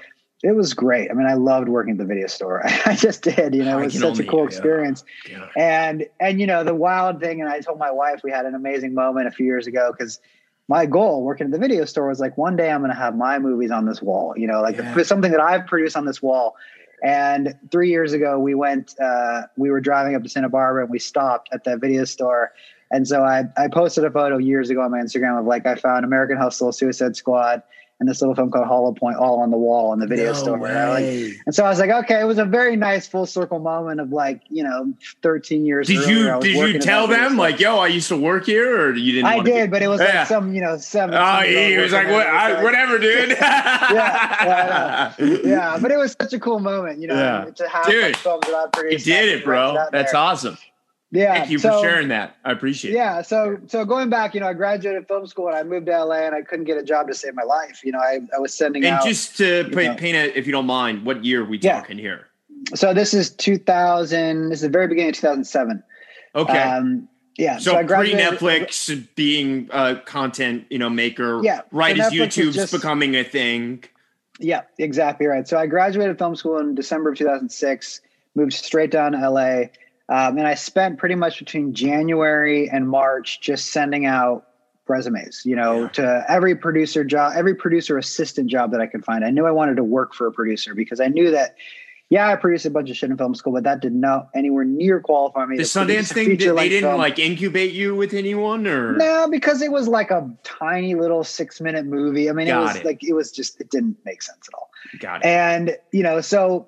it was great. I mean, I loved working at the video store. [laughs] I just did. You know, it was such a cool experience. Yeah. And and you know, the wild thing, and I told my wife we had an amazing moment a few years ago because my goal working at the video store was like one day I'm going to have my movies on this wall. You know, like yeah. something that I've produced on this wall. And three years ago, we went. Uh, we were driving up to Santa Barbara, and we stopped at the video store. And so I, I posted a photo years ago on my Instagram of like I found American Hustle, Suicide Squad, and this little film called Hollow Point all on the wall in the video no store. And, like, and, so I was like, okay, it was a very nice full circle moment of like, you know, 13 years. Did you did you tell them like, yo, I used to work here, or you didn't? I did, but it was yeah. like some, you know, seven. Oh, he was like, what, I, whatever, dude. [laughs] yeah, yeah, [laughs] yeah, but it was such a cool moment, you know, yeah. to have dude, films that I produced. You did it, bro. That's there. awesome. Yeah. Thank you so, for sharing that. I appreciate yeah, it. Yeah. So, so going back, you know, I graduated film school and I moved to LA and I couldn't get a job to save my life. You know, I, I was sending and out. And just to paint, paint it, if you don't mind, what year we yeah. talking here? So this is 2000. This is the very beginning of 2007. Okay. Um, yeah. So, so pre Netflix being a content, you know, maker. Yeah. Right so as YouTube's just, becoming a thing. Yeah, exactly right. So I graduated film school in December of 2006, moved straight down to LA um, and I spent pretty much between January and March just sending out resumes, you know, yeah. to every producer job, every producer assistant job that I could find. I knew I wanted to work for a producer because I knew that, yeah, I produced a bunch of shit in film school, but that did not anywhere near qualify me. The Sundance thing, did, they didn't film. like incubate you with anyone or? No, because it was like a tiny little six minute movie. I mean, Got it was it. like, it was just, it didn't make sense at all. Got it. And, you know, so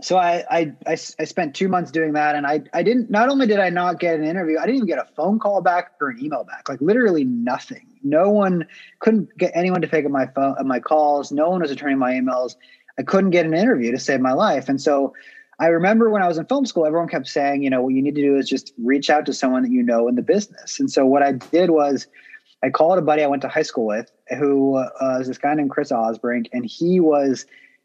so I, I, I I spent two months doing that, and I I didn't. Not only did I not get an interview, I didn't even get a phone call back or an email back. Like literally nothing. No one couldn't get anyone to pick up my phone, my calls. No one was returning my emails. I couldn't get an interview to save my life, and so I remember when I was in film school, everyone kept saying, you know, what you need to do is just reach out to someone that you know in the business. And so what I did was. I called a buddy I went to high school with, who uh, was this guy named Chris Osbrink, and he was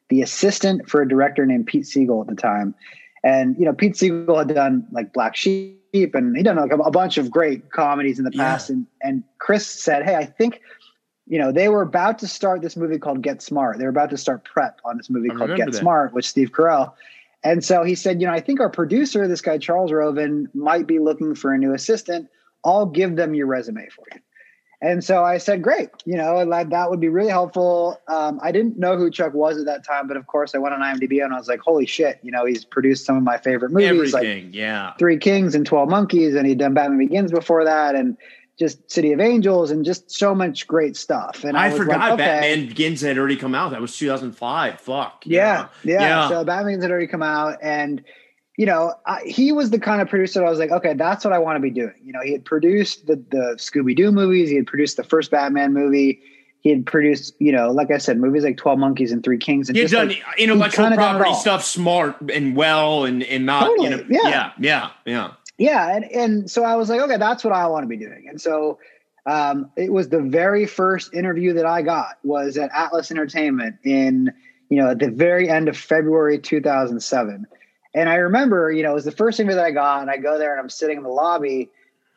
the assistant for a director named Pete Segal at the time. And, you know, Pete Segal had done like Black Sheep and he'd done like a, bunch of great comedies in the past. Yeah. And, and Chris said, Hey, I think, you know, they were about to start this movie called Get Smart. They were about to start prep on this movie I called Get that. Smart with Steve Carell. And so he said, you know, I think our producer, this guy, Charles Roven, might be looking for a new assistant. I'll give them your resume for you. And so I said, great, you know, that would be really helpful. Um, I didn't know who Chuck was at that time, but of course I went on IMDb and I was like, holy shit, you know, he's produced some of my favorite movies, Everything, like yeah. Three Kings and 12 Monkeys, and he'd done Batman Begins before that, and just City of Angels, and just so much great stuff. And I, I forgot like, okay. Batman Begins had already come out. That was 2005. Fuck. Yeah, yeah. yeah. So Batman Begins had already come out, and you know, I, he was the kind of producer I was like, okay, that's what I want to be doing. You know, he had produced the, the Scooby Doo movies, he had produced the first Batman movie, he had produced, you know, like I said, movies like Twelve Monkeys and Three Kings. And he had done like, intellectual property stuff smart and well, and and not, totally. you know, yeah, yeah, yeah, yeah, yeah. And and so I was like, okay, that's what I want to be doing. And so um, it was the very first interview that I got was at Atlas Entertainment in you know at the very end of February 2007 and I remember, you know, it was the first interview that I got, and I go there and I'm sitting in the lobby,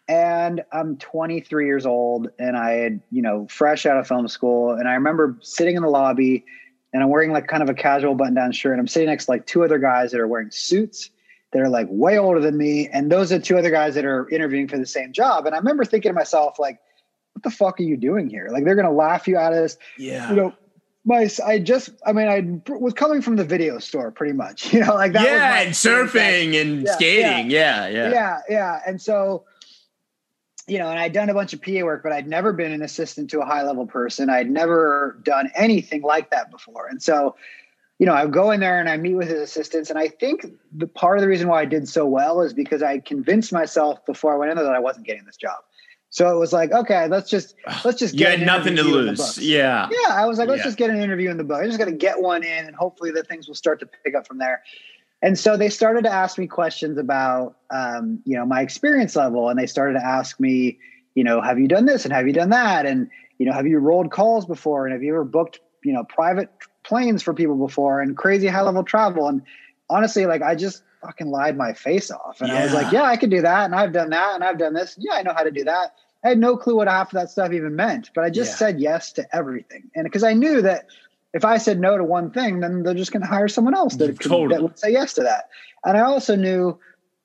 and I'm 23 years old, and I had, you know, fresh out of film school, and I remember sitting in the lobby, and I'm wearing like kind of a casual button-down shirt, and I'm sitting next to like two other guys that are wearing suits that are like way older than me, and those are two other guys that are interviewing for the same job, and I remember thinking to myself like, what the fuck are you doing here? Like they're gonna laugh you out of this. Yeah. You know, my I just I mean I was coming from the video store pretty much [laughs] you know like that yeah and surfing and yeah, skating. Yeah. yeah. Yeah yeah. Yeah and so you know and I'd done a bunch of PA work but I'd never been an assistant to a high level person. I'd never done anything like that before. And so you know I go in there and I meet with his assistants. And I think the part of the reason why I did so well is because I convinced myself before I went in there that I wasn't getting this job so it was like, okay, let's just let's just [sighs] get you had nothing to lose. Yeah. Yeah. I was like, let's yeah. just get an interview in the book. I just got to get one in and hopefully the things will start to pick up from there. And so they started to ask me questions about um, you know, my experience level. And they started to ask me, you know, have you done this and have you done that? And, you know, have you rolled calls before? And have you ever booked, you know, private planes for people before and crazy high level travel? And honestly, like I just fucking lied my face off. And Yeah. I was like, yeah, I could do that. And I've done that. And I've done this. Yeah, I know how to do that. I had no clue what half of that stuff even meant, but I just Yeah. said yes to everything. And because I knew that if I said no to one thing, then they're just going to hire someone else that, could, Totally. that would say yes to that. And I also knew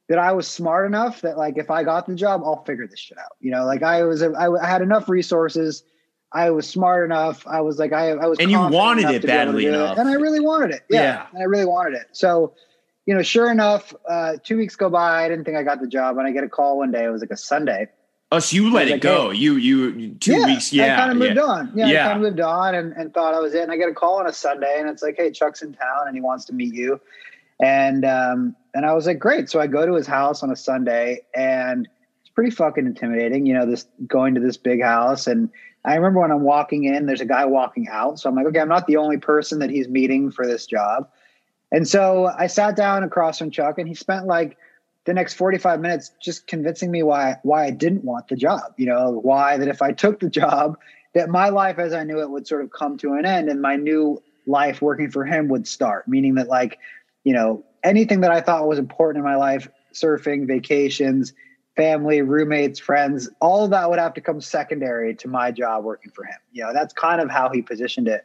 that I was smart enough that like if I got the job, I'll figure this shit out. You know, like I was, I, I had enough resources. I was smart enough. I was like, I, I was, And you wanted it to be able to badly it. enough. and I really wanted it. Yeah, Yeah. and I really wanted it. So, you know, sure enough, uh, two weeks go by. I didn't think I got the job, and I get a call one day. It was like a Sunday. Oh, so you let it like, go. hey. You you two yeah, weeks. Yeah, I kind of moved yeah. on. Yeah, Yeah. I kind of moved on and, and thought I was it. And I get a call on a Sunday, and it's like, "Hey, Chuck's in town, and he wants to meet you." And um, and I was like, "Great!" So I go to his house on a Sunday, and it's pretty fucking intimidating. You know, this going to this big house, and I remember when I'm walking in, there's a guy walking out. So I'm like, "Okay, I'm not the only person that he's meeting for this job." And so I sat down across from Chuck, and he spent like the next 45 minutes just convincing me why why I didn't want the job. You know, why that if I took the job, that my life as I knew it would sort of come to an end and my new life working for him would start. Meaning that like, you know, anything that I thought was important in my life, surfing, vacations, family, roommates, friends, all of that would have to come secondary to my job working for him. You know, that's kind of how he positioned it.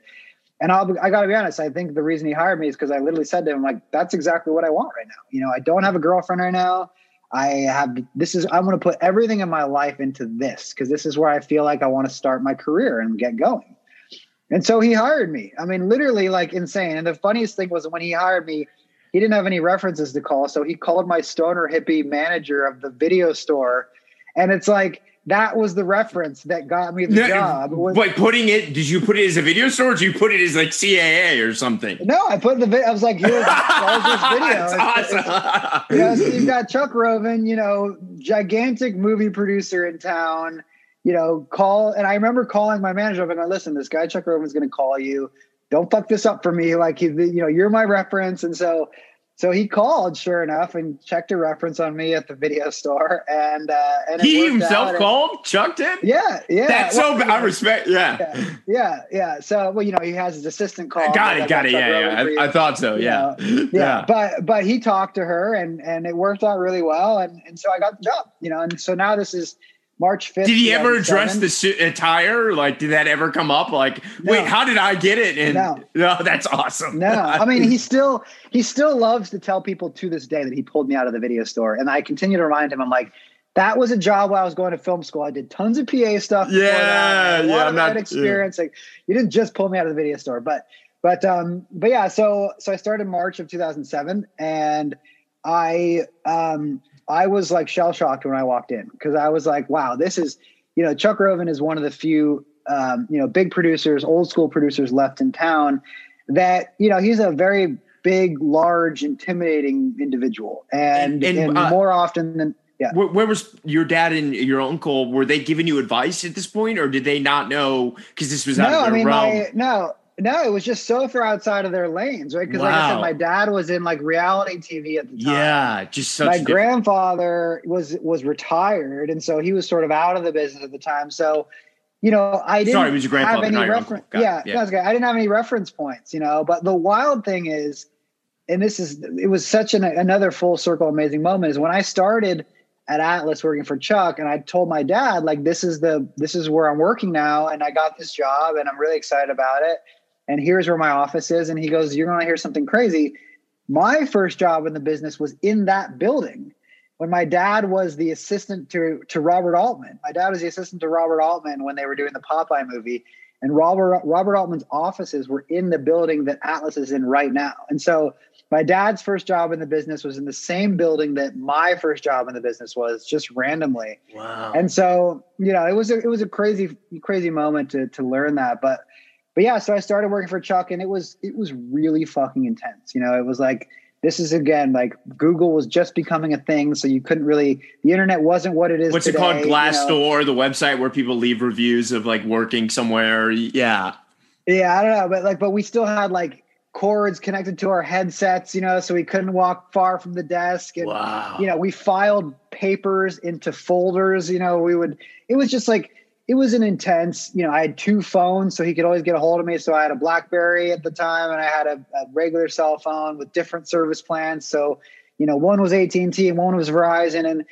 And I'll, I got to be honest. I think the reason he hired me is because I literally said to him, like, that's exactly what I want right now. You know, I don't have a girlfriend right now. I have this is I'm going to put everything in my life into this because this is where I feel like I want to start my career and get going. And so he hired me. I mean, literally like insane. And the funniest thing was when he hired me, he didn't have any references to call, so he called my stoner hippie manager of the video store, and it's like that was the reference that got me the No, job. was- Like putting it, did you put it as a video store or did you put it as like CAA or something? No, I put the video. I was like, [laughs] here's this video. It's- it's- awesome. you know, so you've got Chuck Roven, you know, gigantic movie producer in town. You know, call and I remember calling my manager up and going, "Listen, this guy Chuck Roven's going to call you. Don't fuck this up for me. Like, you know, you're my reference." And so, so he called, sure enough, and checked a reference on me at the video store, and uh, and he himself out. And- called? Chuck did? Yeah, yeah. That's Well, so, you know, I respect, yeah. Yeah, yeah, yeah. So, well, you know, he has his assistant call. Got it, got it. Yeah, yeah. I, I thought so. you [laughs] Yeah. yeah, but but he talked to her and and it worked out really well and and so I got the job you know and so now this is March 5th Did he ever address the suit attire? Like, did that ever come up? Like, wait, how did I get it? And No. [laughs] that's awesome. no I mean he [laughs] still he still loves to tell people to this day that he pulled me out of the video store and I continue to remind him I'm like that was a job while I was going to film school I did tons of PA stuff Yeah, that. Yeah, I'm not- that experience like you didn't just pull me out of the video store but but um but yeah so so I started March of 2007 and I um I was like shell shocked when I walked in because I was like, wow, this is, you know, Chuck Roven is one of the few, um, you know, big producers, old school producers left in town that, you know, he's a very big, large, intimidating individual. And, And- and, and, uh, more often than, yeah. Where, where was your dad and your uncle? Were they giving you advice at this point, or did they not know because this was out No, of I their mean, realm? my, no, no, it was just so far outside of their lanes, right? Because like I said, my dad was in like reality TV at the time. yeah, just my different- grandfather was was retired and so he was sort of out of the business at the time so you know i didn't Sorry, was your grandfather, have any reference uncle. Got it, yeah, yeah. no, it's okay. i didn't have any reference points you know but the wild thing is and this is it was such an, another full circle amazing moment is when i started at atlas working for chuck and i told my dad like this is the this is where i'm working now and i got this job and i'm really excited about it and here's where my office is and he goes you're going to hear something crazy my first job in the business was in that building when my dad was the assistant to to Robert Altman. My dad was the assistant to Robert Altman when they were doing the Popeye movie, and Robert Robert Altman's offices were in the building that Atlas is in right now. And so my dad's first job in the business was in the same building that my first job in the business was, just randomly. wow. And so, you know, it was a it was a crazy crazy moment to to learn that. But but yeah, so I started working for Chuck and it was it was really fucking intense. You know, it was like this is again like Google was just becoming a thing, so you couldn't really the internet wasn't what it is. What's today, it called? you know. Glassdoor, the website where people leave reviews of like working somewhere. Yeah. Yeah, I don't know, but like, but we still had like cords connected to our headsets, you know, so we couldn't walk far from the desk. And Wow. you know, we filed papers into folders. You know, we would. It was just like it was an intense. You know, I had two phones, so he could always get a hold of me. So I had a BlackBerry at the time, and I had a, a regular cell phone with different service plans. So you know, one was AT and T and one was Verizon, and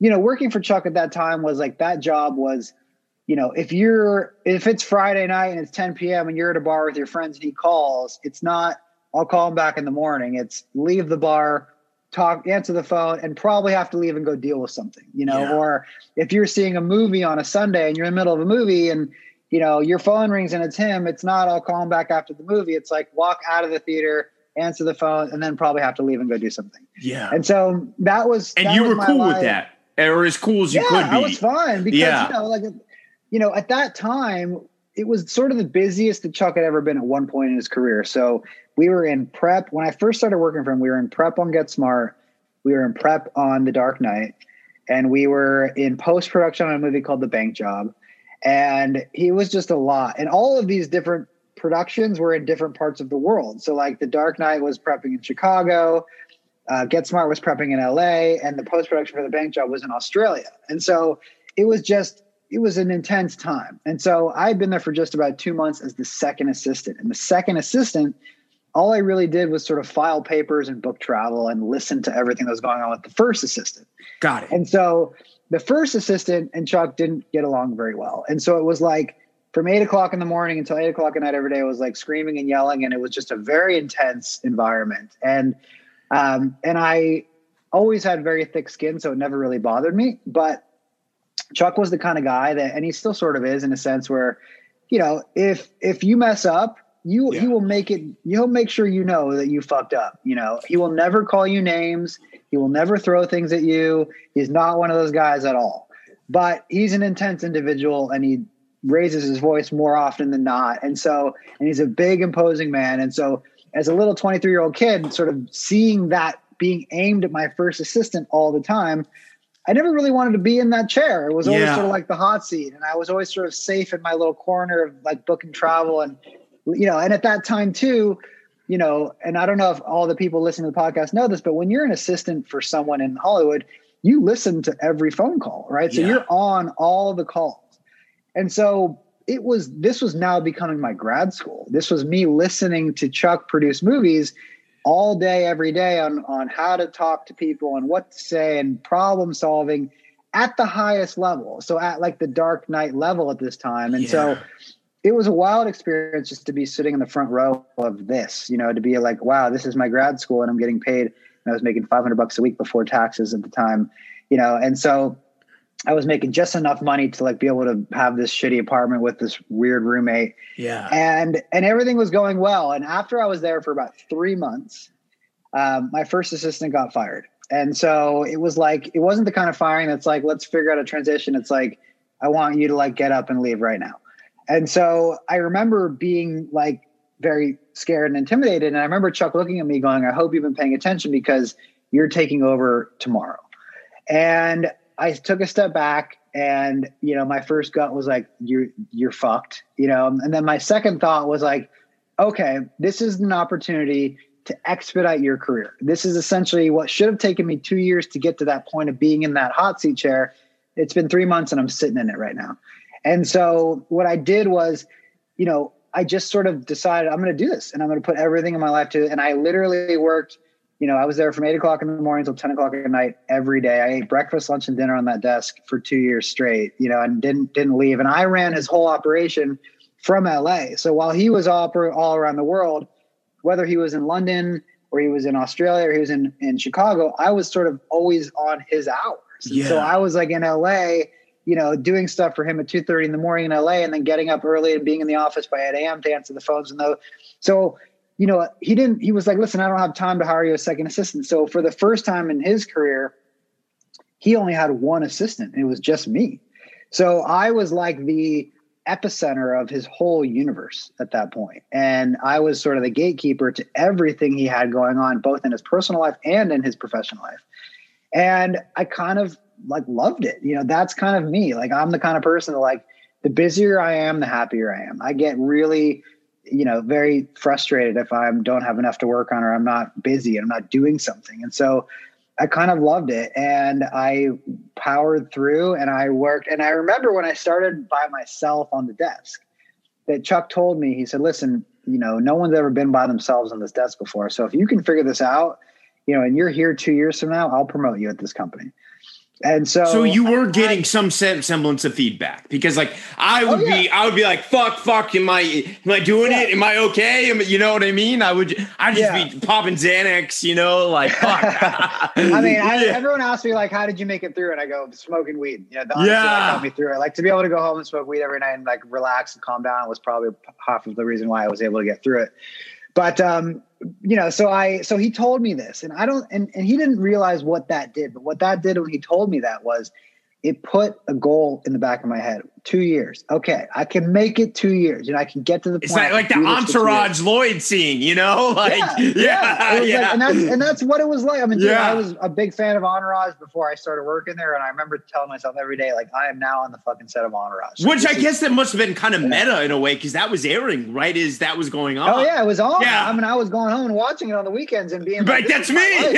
you know, working for Chuck at that time was like that job was, you know, if you're if it's Friday night and it's 10 p.m. and you're at a bar with your friends and he calls, it's not I'll call him back in the morning. It's leave the bar, talk, answer the phone, and probably have to leave and go deal with something, you know. Yeah. Or if you're seeing a movie on a Sunday and you're in the middle of a movie and you know your phone rings and it's him, it's not I'll call him back after the movie. It's like walk out of the theater, answer the phone, and then probably have to leave and go do something. Yeah. And so that was and that you was were cool life. with that, or as cool as you yeah, could be. I was fine because Yeah. you know, like you know, at that time it was sort of the busiest that Chuck had ever been at one point in his career. So we were in prep when I first started working for him. We were in prep on Get Smart. We were in prep on The Dark Knight, and we were in post production on a movie called The Bank Job. And he was just a lot. And all of these different productions were in different parts of the world. So like The Dark Knight was prepping in Chicago. Uh, Get Smart was prepping in LA, and the post production for The Bank Job was in Australia. And so it was just it was an intense time. And so I had been there for just about two months as the second assistant. And the second assistant, all I really did was sort of file papers and book travel and listen to everything that was going on with the first assistant. Got it. And so the first assistant and Chuck didn't get along very well. And so it was like from eight o'clock in the morning until eight o'clock at night every day, it was like screaming and yelling. And it was just a very intense environment. And, um, and I always had very thick skin, so it never really bothered me. But Chuck was the kind of guy that, and he still sort of is in a sense where, you know, if if you mess up, you Yeah. he will make it. He'll make sure you know that you fucked up. You know, he will never call you names. He will never throw things at you. He's not one of those guys at all. But he's an intense individual, and he raises his voice more often than not. And so, and he's a big, imposing man. And so, as a little 23 year old kid, sort of seeing that being aimed at my first assistant all the time, I never really wanted to be in that chair. It was always Yeah. sort of like the hot seat, and I was always sort of safe in my little corner of like booking travel, and you know. And at that time too, you know, and I don't know if all the people listening to the podcast know this, but when you're an assistant for someone in Hollywood, you listen to every phone call, right? So Yeah. you're on all the calls, and so it was. This was now becoming my grad school. This was me listening to Chuck produce movies all day every day on on how to talk to people and what to say and problem solving at the highest level so at like the dark knight level at this time and so Yeah. It was a wild experience just to be sitting in the front row of this you know to be like wow this is my grad school and i'm getting paid and i was making 500 bucks a week before taxes at the time you know and so i was making just enough money to like be able to have this shitty apartment with this weird roommate Yeah. and and everything was going well. And after I was there for about three months, um, my first assistant got fired. And so it was like it wasn't the kind of firing that's like let's figure out a transition. It's like I want you to like get up and leave right now. And so I remember being like very scared and intimidated. And I remember Chuck looking at me going, I hope you've been paying attention because you're taking over tomorrow. And I took a step back and you know my first gut was like you're you're fucked you know and then my second thought was like okay this is an opportunity to expedite your career this is essentially what should have taken me 2 years to get to that point of being in that hot seat chair it's been 3 months and I'm sitting in it right now and so what I did was you know I just sort of decided I'm going to do this and I'm going to put everything in my life to it and I literally worked you know, I was there from eight o'clock in the morning until 10 o'clock at night every day. I ate breakfast, lunch, and dinner on that desk for two years straight, you know, and didn't, didn't leave. And I ran his whole operation from LA. So while he was all, all around the world, whether he was in London or he was in Australia or he was in, in Chicago, I was sort of always on his hours. And so I was like in LA, you know, doing stuff for him at 2.30 in the morning in LA and then getting up early and being in the office by 8 a.m. to answer the phones and those. So you know, he didn't, he was like, listen, I don't have time to hire you a second assistant. So for the first time in his career, he only had one assistant it was just me. So I was like the epicenter of his whole universe at that point. And I was sort of the gatekeeper to everything he had going on, both in his personal life and in his professional life. And I kind of like loved it. You know, that's kind of me. Like I'm the kind of person that like the busier I am, the happier I am. I get really you know very frustrated if i don't have enough to work on or i'm not busy and i'm not doing something and so i kind of loved it and i powered through and i worked and i remember when i started by myself on the desk that chuck told me he said listen you know no one's ever been by themselves on this desk before so if you can figure this out you know, and you're here two years from now, I'll promote you at this company. And so, so you were getting I, some semblance of feedback because, like, I would oh, yeah. be, I would be like, "Fuck, fuck, am I, am I doing yeah. it? Am I okay? Am, you know what I mean? I would, I'd just yeah. be popping Xanax, you know, like, [laughs] fuck. I mean, I, everyone asks me like, "How did you make it through?" And I go, "Smoking weed." You know, the yeah, that got me through it. Like to be able to go home and smoke weed every night and like relax and calm down was probably half of the reason why I was able to get through it. But um, you know, so I so he told me this, and I don't, and and he didn't realize what that did, but what that did when he told me that was it put a goal in the back of my head. Two years. Okay, I can make it two years. You know, I can get to the it's point. It's like, like the entourage Lloyd scene, you know? [laughs] Like yeah, yeah, yeah. yeah. Like, and that's and that's what it was like. I mean, yeah. I was a big fan of Entourage before I started working there, and I remember telling myself every day, like, I am now on the fucking set of Entourage. Which I guess that must have been kind of meta in a way, because that was airing right as that was going on. Oh yeah, it was on. Yeah. I mean, I was going home and watching it on the weekends and being like, that's me. [laughs] yeah,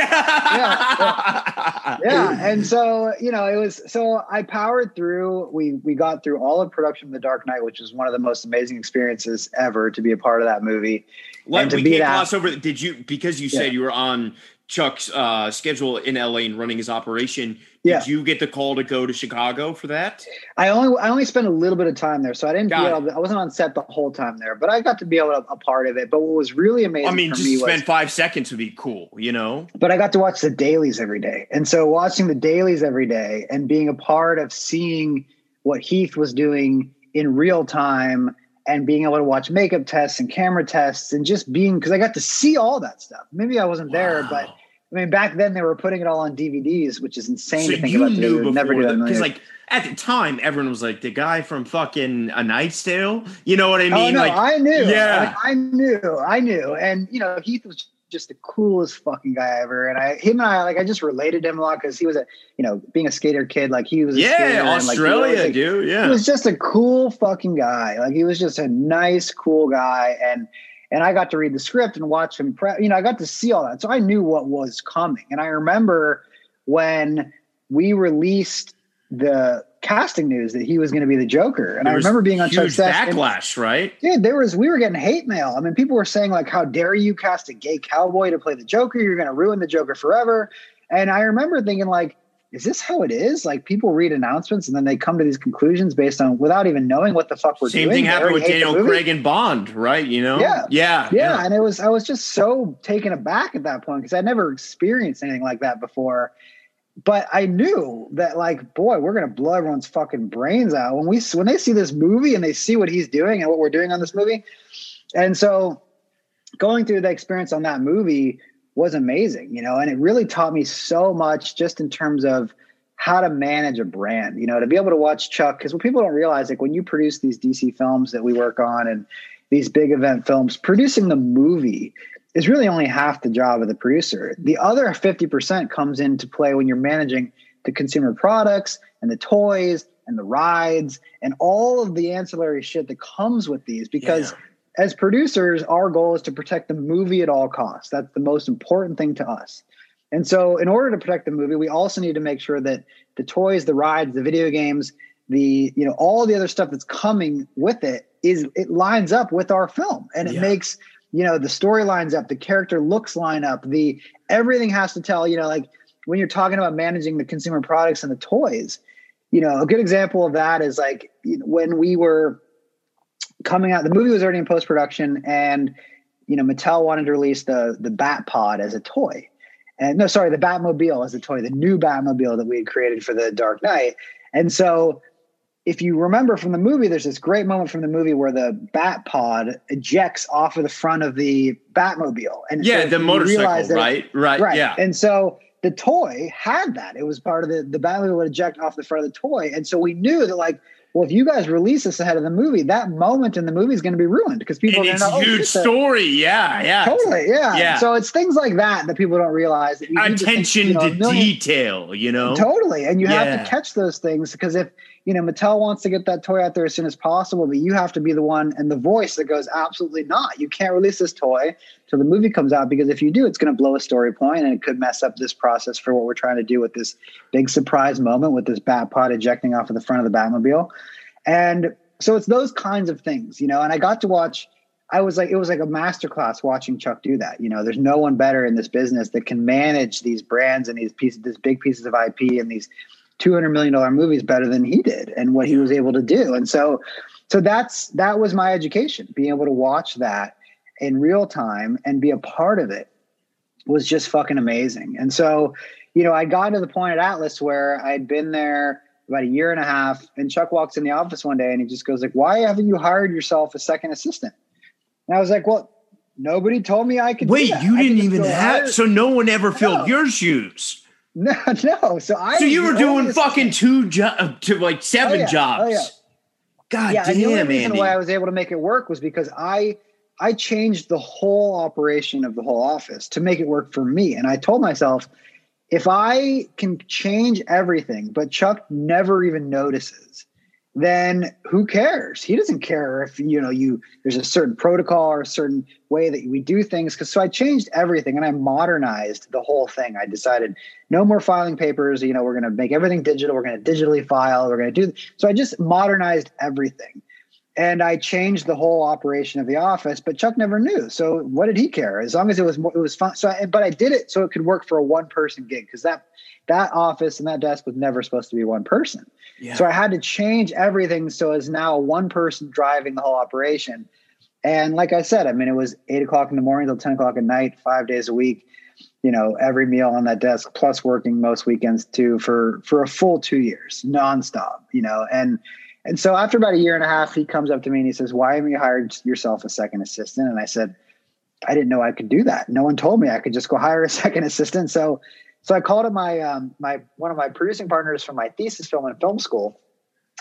yeah. yeah. And so, you know, it was so I powered through. We we got through all of production of The Dark Knight, which was one of the most amazing experiences ever to be a part of that movie. Let, and to we be can't that, gloss over. Did you because you said you were on Chuck's uh, schedule in LA and running his operation? Yeah. Did you get the call to go to Chicago for that? I only I only spent a little bit of time there, so I didn't. Able, I wasn't on set the whole time there, but I got to be able to a part of it. But what was really amazing, I mean, just me spend was, five seconds would be cool, you know. But I got to watch the dailies every day, and so watching the dailies every day and being a part of seeing what Heath was doing in real time and being able to watch makeup tests and camera tests and just being because I got to see all that stuff. Maybe I wasn't wow. there, but I mean, back then they were putting it all on DVDs, which is insane so to think about. Knew before never because like at the time, everyone was like the guy from fucking A Knight's Tale. You know what I oh, mean? Oh, no, like I knew. Yeah, I knew. I knew. And you know, Heath was just the coolest fucking guy ever. And I, him and I, like, I just related to him a lot because he was a, you know, being a skater kid, like he was, yeah, Australia, and, like, dude, yeah. He was just a cool fucking guy. Like he was just a nice, cool guy. And, and I got to read the script and watch him prep. You know, I got to see all that, so I knew what was coming. And I remember when we released the casting news that he was going to be the Joker. And I remember being on huge backlash, and, right? Dude, there was we were getting hate mail. I mean, people were saying like, "How dare you cast a gay cowboy to play the Joker? You're going to ruin the Joker forever." And I remember thinking like, "Is this how it is?" Like people read announcements and then they come to these conclusions based on without even knowing what the fuck we're Same doing. Same thing happened with Daniel Craig and Bond, right? You know? Yeah. yeah, yeah, yeah. And it was I was just so taken aback at that point because I'd never experienced anything like that before but I knew that like, boy, we're gonna blow everyone's fucking brains out when we when they see this movie and they see what he's doing and what we're doing on this movie. And so going through the experience on that movie was amazing, you know, and it really taught me so much just in terms of how to manage a brand, you know, to be able to watch Chuck, because what people don't realize, like when you produce these DC films that we work on and these big event films, producing the movie is really only half the job of the producer. The other 50% comes into play when you're managing the consumer products and the toys and the rides and all of the ancillary shit that comes with these because yeah. as producers our goal is to protect the movie at all costs that's the most important thing to us and so in order to protect the movie we also need to make sure that the toys the rides the video games the you know all the other stuff that's coming with it is it lines up with our film and it yeah. makes you know the story lines up the character looks line up the everything has to tell you know like when you're talking about managing the consumer products and the toys you know a good example of that is like when we were coming out the movie was already in post production and you know mattel wanted to release the the bat pod as a toy. And no sorry the batmobile as a toy the new batmobile that we had created for the dark knight. And so if you remember from the movie, there's this great moment from the movie where the Bat Pod ejects off of the front of the Batmobile, and yeah, so the motorcycle, right, right, right, yeah. And so the toy had that; it was part of the the Batmobile would eject off the front of the toy, and so we knew that like. Well, if you guys release this ahead of the movie, that moment in the movie is going to be ruined because people and are it's know, oh, huge oh, story. Yeah, yeah, totally, yeah. yeah. So it's things like that that people don't realize. That Attention to, think, you know, to detail, you know, totally, and you yeah. have to catch those things because if you know, Mattel wants to get that toy out there as soon as possible, but you have to be the one and the voice that goes, absolutely not. You can't release this toy till the movie comes out because if you do, it's going to blow a story point and it could mess up this process for what we're trying to do with this big surprise moment with this bat pod ejecting off of the front of the Batmobile. And so it's those kinds of things, you know, and I got to watch I was like, it was like a masterclass watching Chuck do that. You know, there's no one better in this business that can manage these brands and these pieces, these big pieces of IP and these two hundred million dollar movies better than he did and what he was able to do. And so, so that's that was my education. Being able to watch that in real time and be a part of it was just fucking amazing. And so, you know, I got to the point at Atlas where I'd been there about a year and a half, and Chuck walks in the office one day and he just goes like, "Why haven't you hired yourself a second assistant?" And I was like, "Well, nobody told me I could." Wait, you didn't even have, so no one ever filled no. your shoes. No, [laughs] no. So I. So you were doing fucking two jobs, to like seven oh, yeah. jobs. Oh, yeah. God yeah, damn, and the only reason Andy. why I was able to make it work was because I I changed the whole operation of the whole office to make it work for me. And I told myself, if I can change everything, but Chuck never even notices, then who cares? He doesn't care if you know you there's a certain protocol or a certain way that we do things. Because so I changed everything and I modernized the whole thing. I decided no more filing papers. You know, we're going to make everything digital. We're going to digitally file. We're going to do so. I just modernized everything and I changed the whole operation of the office. But Chuck never knew, so what did he care? As long as it was it was fun. So, I, but I did it so it could work for a one person gig because that that office and that desk was never supposed to be one person. Yeah. So I had to change everything so it's now one person driving the whole operation. And like I said, I mean, it was eight o'clock in the morning till ten o'clock at night, five days a week. You know, every meal on that desk, plus working most weekends too for for a full two years, nonstop. You know, and and so after about a year and a half, he comes up to me and he says, Why haven't you hired yourself a second assistant? And I said, I didn't know I could do that. No one told me I could just go [laughs] hire a second assistant. So so I called up my um, my one of my producing partners from my thesis film in film school,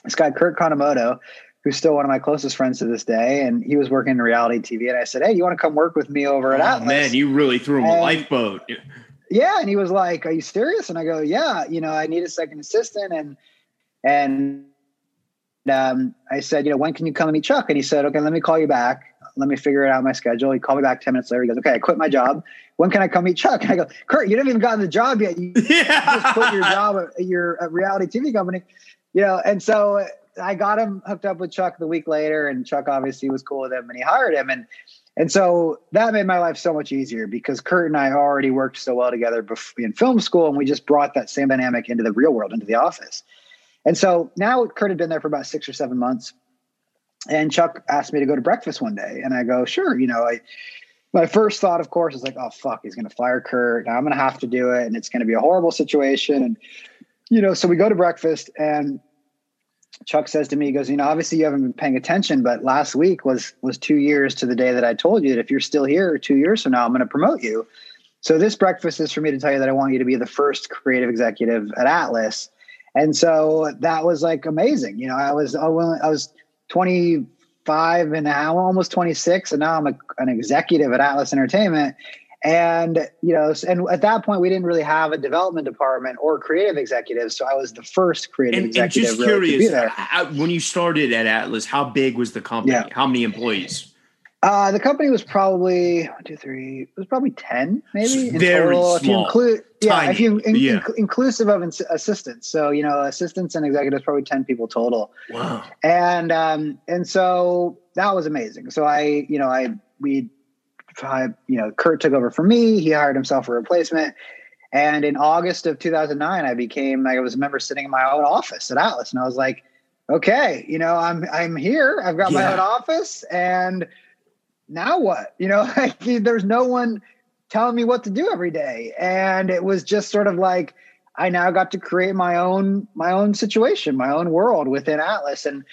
this guy Kurt Kanemoto, who's still one of my closest friends to this day, and he was working in reality TV. And I said, "Hey, you want to come work with me over at oh, Atlas?" Man, you really threw him and, a lifeboat. Yeah, and he was like, "Are you serious?" And I go, "Yeah, you know, I need a second assistant." And and um, I said, you know, when can you come and meet Chuck? And he said, okay, let me call you back. Let me figure it out my schedule. He called me back 10 minutes later. He goes, okay, I quit my job. When can I come meet Chuck? And I go, Kurt, you haven't even gotten the job yet. You [laughs] yeah. just quit your job at your reality TV company, you know? And so I got him hooked up with Chuck the week later and Chuck obviously was cool with him and he hired him. And, and so that made my life so much easier because Kurt and I already worked so well together in film school and we just brought that same dynamic into the real world, into the office. And so now Kurt had been there for about six or seven months. And Chuck asked me to go to breakfast one day. And I go, sure. You know, I, my first thought, of course, is like, oh, fuck, he's going to fire Kurt. I'm going to have to do it. And it's going to be a horrible situation. And, you know, so we go to breakfast and Chuck says to me, he goes, you know, obviously you haven't been paying attention, but last week was, was two years to the day that I told you that if you're still here two years from now, I'm going to promote you. So this breakfast is for me to tell you that I want you to be the first creative executive at Atlas and so that was like amazing. You know, I was I was 25 and now almost 26, and now I'm a, an executive at Atlas Entertainment. And you know, and at that point, we didn't really have a development department or creative executives. So I was the first creative and, executive. And just really curious, uh, uh, when you started at Atlas, how big was the company? Yeah. How many employees? Uh, the company was probably one, two, three. It was probably ten, maybe. Very total. small. If you include, yeah, if you in, yeah. In, inclusive of assistants, so you know, assistants and executives, probably ten people total. Wow. And um, and so that was amazing. So I, you know, I we, I, you know, Kurt took over for me. He hired himself a replacement. And in August of 2009, I became I was a member sitting in my own office at Atlas, and I was like, okay, you know, I'm I'm here. I've got yeah. my own office, and now what? [laughs] You know, like there's no one telling me what to do every day. And it was just sort of like I now got to create my own my own situation, my own world within Atlas. And,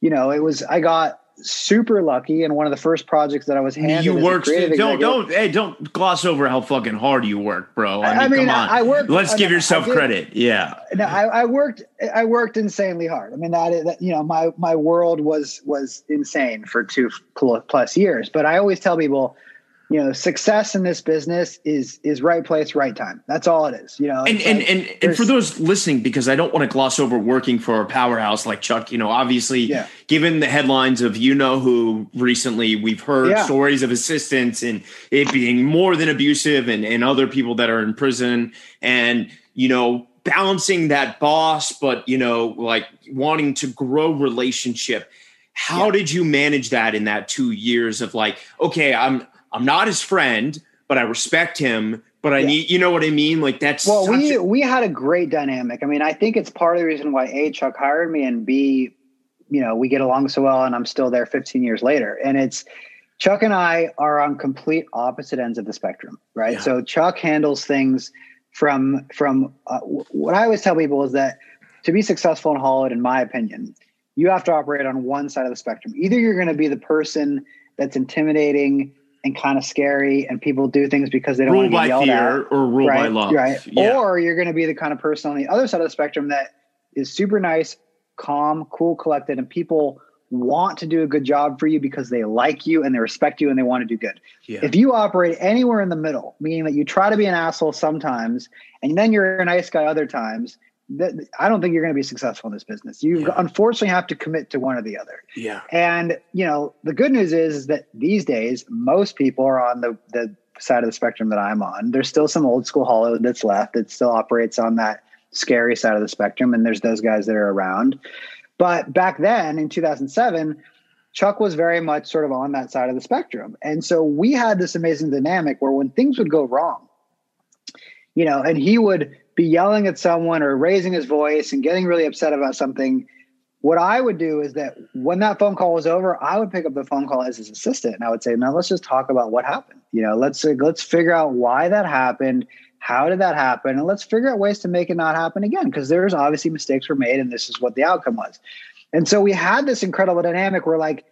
you know, it was I got super lucky and one of the first projects that I was handed. You worked. Don't don't hey don't gloss over how fucking hard you work, bro. I mean, I mean come on. I worked. Let's I give mean, yourself did, credit. Yeah. No, I, I, worked. I worked insanely hard. I mean that, that you know my my world was was insane for two plus years. But I always tell people you know success in this business is is right place right time that's all it is you know and and, like, and, and for those listening because i don't want to gloss over working for a powerhouse like chuck you know obviously yeah. given the headlines of you know who recently we've heard yeah. stories of assistants and it being more than abusive and, and other people that are in prison and you know balancing that boss but you know like wanting to grow relationship How yeah. did you manage that in that two years of like, okay, I'm I'm not his friend, but I respect him, but I yeah. need, you know what I mean? Like that's well, we a- we had a great dynamic. I mean, I think it's part of the reason why a Chuck hired me, and b, you know, we get along so well, and I'm still there 15 years later, and it's Chuck and I are on complete opposite ends of the spectrum, right? Yeah. So Chuck handles things from from uh, what I always tell people is that to be successful in Hollywood, in my opinion, you have to operate on one side of the spectrum. Either you're going to be the person that's intimidating and kind of scary, and people do things because they don't want to get yelled at, or rule right? by love, right? Yeah. Or you're going to be the kind of person on the other side of the spectrum that is super nice, calm, cool, collected, and people want to do a good job for you because they like you and they respect you and they want to do good. Yeah. If you operate anywhere in the middle, meaning that you try to be an asshole sometimes and then you're a nice guy other times, that I don't think you're going to be successful in this business. You yeah. unfortunately have to commit to one or the other. Yeah. And you know, the good news is, is that these days most people are on the the side of the spectrum that I'm on. There's still some old school hollow that's left that still operates on that scary side of the spectrum, and there's those guys that are around. But back then in 2007, Chuck was very much sort of on that side of the spectrum. And so we had this amazing dynamic where when things would go wrong, you know, and he would be yelling at someone or raising his voice and getting really upset about something. What I would do is that when that phone call was over, I would pick up the phone call as his assistant and I would say, "Now let's just talk about what happened. You know, let's let's figure out why that happened. How did that happen? And let's figure out ways to make it not happen again because there's obviously mistakes were made and this is what the outcome was." And so we had this incredible dynamic where like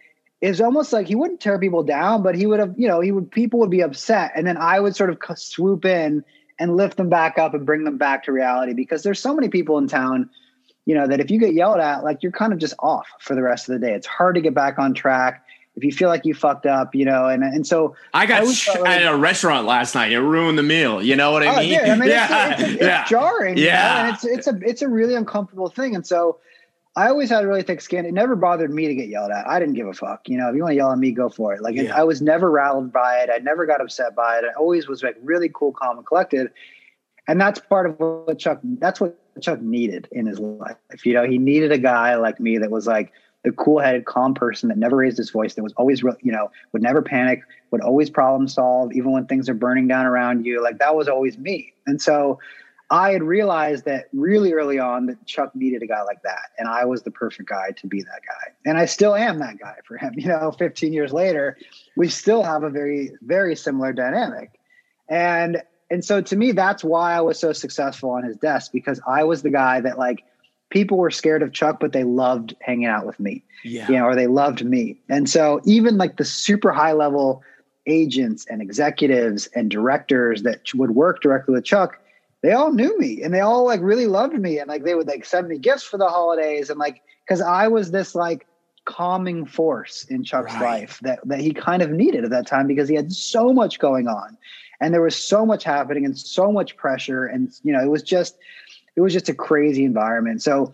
it's almost like he wouldn't tear people down, but he would have, you know, he would people would be upset, and then I would sort of swoop in and lift them back up and bring them back to reality because there's so many people in town you know that if you get yelled at like you're kind of just off for the rest of the day it's hard to get back on track if you feel like you fucked up you know and and so i got I sh- like, at a restaurant last night it ruined the meal you know what i oh, mean, yeah, I mean [laughs] yeah. It's, it's, it's, yeah. jarring yeah you know? and it's it's a it's a really uncomfortable thing and so I always had a really thick skin. It never bothered me to get yelled at. I didn't give a fuck. You know, if you want to yell at me, go for it. Like yeah. I was never rattled by it. I never got upset by it. I always was like really cool, calm, and collected. And that's part of what Chuck. That's what Chuck needed in his life. You know, he needed a guy like me that was like the cool-headed, calm person that never raised his voice. That was always, real, you know, would never panic. Would always problem solve, even when things are burning down around you. Like that was always me. And so I had realized that really early on that Chuck needed a guy like that. And I was the perfect guy to be that guy. And I still am that guy for him. [laughs] You know, 15 years later, we still have a very, very similar dynamic. And and so to me, that's why I was so successful on his desk because I was the guy that like people were scared of Chuck, but they loved hanging out with me. Yeah. You know, or they loved me. And so even like the super high level agents and executives and directors that would work directly with Chuck, they all knew me and they all like really loved me. And like they would like send me gifts for the holidays and like because I was this like calming force in Chuck's right. life that that he kind of needed at that time because he had so much going on and there was so much happening and so much pressure and you know it was just it was just a crazy environment. So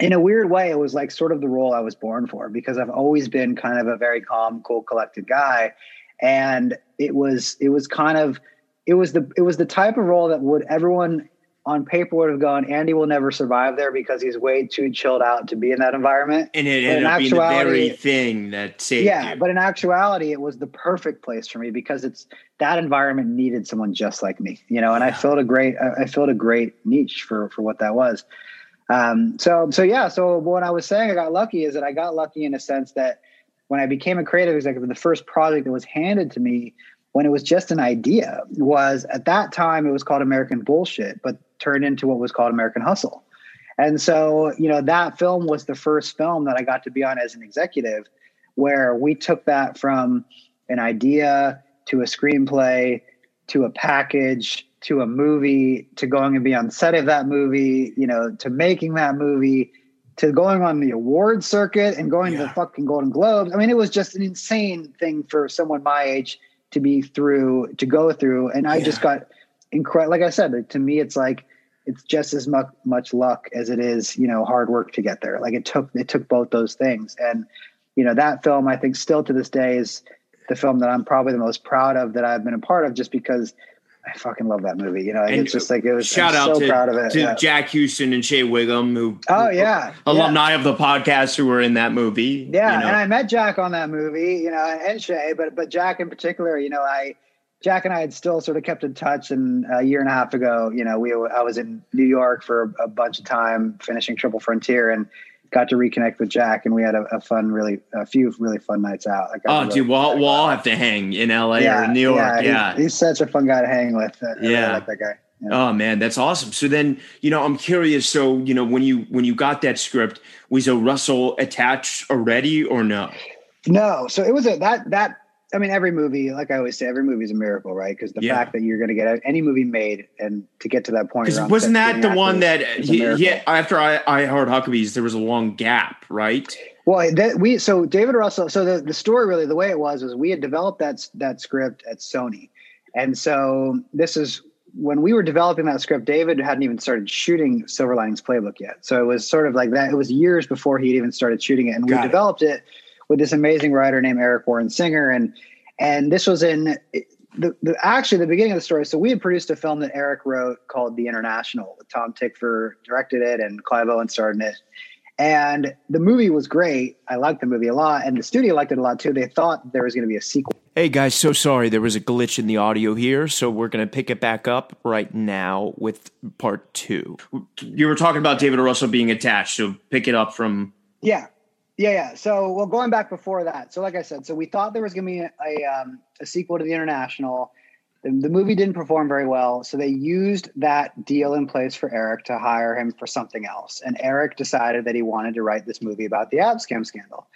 in a weird way it was like sort of the role I was born for because I've always been kind of a very calm cool collected guy. And it was it was kind of it was the it was the type of role that would everyone on paper would have gone, Andy will never survive there because he's way too chilled out to be in that environment. And it ended up being the very thing that saved yeah, you. but in actuality, it was the perfect place for me because it's that environment needed someone just like me, you know. And yeah. I filled a great, I filled a great niche for for what that was. Um, so so yeah, so what I was saying, I got lucky is that I got lucky in a sense that when I became a creative executive, the first project that was handed to me when it was just an idea was at that time it was called American Bullshit, but turned into what was called American Hustle. And so, you know, that film was the first film that I got to be on as an executive, where we took that from an idea to a screenplay to a package to a movie to going and be on set of that movie, you know, to making that movie to going on the award circuit and going yeah. to the fucking Golden Globes. I mean, it was just an insane thing for someone my age to be through to go through. And i yeah. just got incredible like i said to me it's like it's just as much much luck as it is you know hard work to get there. Like it took it took both those things. And you know that film i think still to this day is the film that i'm probably the most proud of that i've been a part of just because I fucking love that movie. You know, it's just like it was. Shout I'm out so to, proud of it. to yeah. Jack Huston and Shea Whigham, who Oh yeah, alumni of the podcast who were in that movie. Yeah, you know. and I met Jack on that movie, you know, and Shea, but but Jack in particular, you know, I Jack and I had still sort of kept in touch, and a year and a half ago, you know, we I was in New York for a, a bunch of time finishing Triple Frontier, and got to reconnect with Jack, and we had a, a fun, really a few really fun nights out. Like, oh, really- dude, we'll, we'll all have to hang in LA or New York. Yeah, Yeah. he- he's such a fun guy to hang with. I really Yeah. like that guy. Yeah. Oh man, that's awesome. So then, you know, I'm curious. So, you know, when you when you got that script, was a Russell attached already or no? No, so it was a that that. I mean, every movie, like I always say, every movie is a miracle, right? Because the Yeah. fact that you're going to get any movie made and to get to that point, wasn't that the one that that is a he, miracle. he after I I Heart Huckabees, there was a long gap, right? Well, that we so David Russell. So the, the story really, the way it was, was we had developed that that script at Sony, and so this is when we were developing that script. David hadn't even started shooting Silver Linings Playbook yet, so it was sort of like that. It was years before he'd even started shooting it, and we Got it. developed it with this amazing writer named Eric Warren Singer, and and this was in the, the actually the beginning of the story. So we had produced a film that Eric wrote called The International. Tom Tykwer directed it, and Clive Owen starred in it. And the movie was great. I liked the movie a lot, and the studio liked it a lot too. They thought there was going to be a sequel. Hey guys, so sorry there was a glitch in the audio here, so we're going to pick it back up right now with part two. You were talking about David Russell being attached, so pick it up from Yeah, yeah, yeah. So, well, going back before that, so like I said, so we thought there was going to be a, a, um, a sequel to the International. The, the movie didn't perform very well, so they used that deal in place for Eric to hire him for something else. And Eric decided that he wanted to write this movie about the Abscam scandal.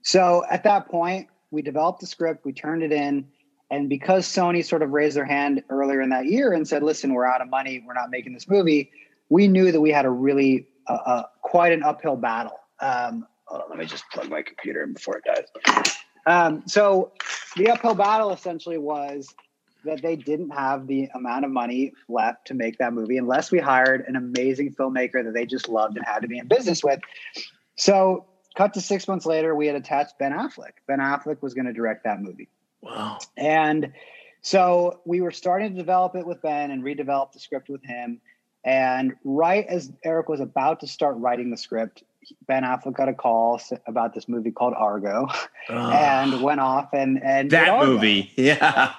So at that point, we developed the script, we turned it in, and because Sony sort of raised their hand earlier in that year and said, "Listen, we're out of money, we're not making this movie," we knew that we had a really uh, uh, quite an uphill battle. Um, hold on, let me just plug my computer in before it dies. Um, so the uphill battle essentially was that they didn't have the amount of money left to make that movie unless we hired an amazing filmmaker that they just loved and had to be in business with. So, cut to six months later, we had attached Ben Affleck. Ben Affleck was going to direct that movie. wow. And so we were starting to develop it with Ben and redevelop the script with him. And right as Eric was about to start writing the script, Ben Affleck got a call about this movie called Argo and went off and and that movie, yeah.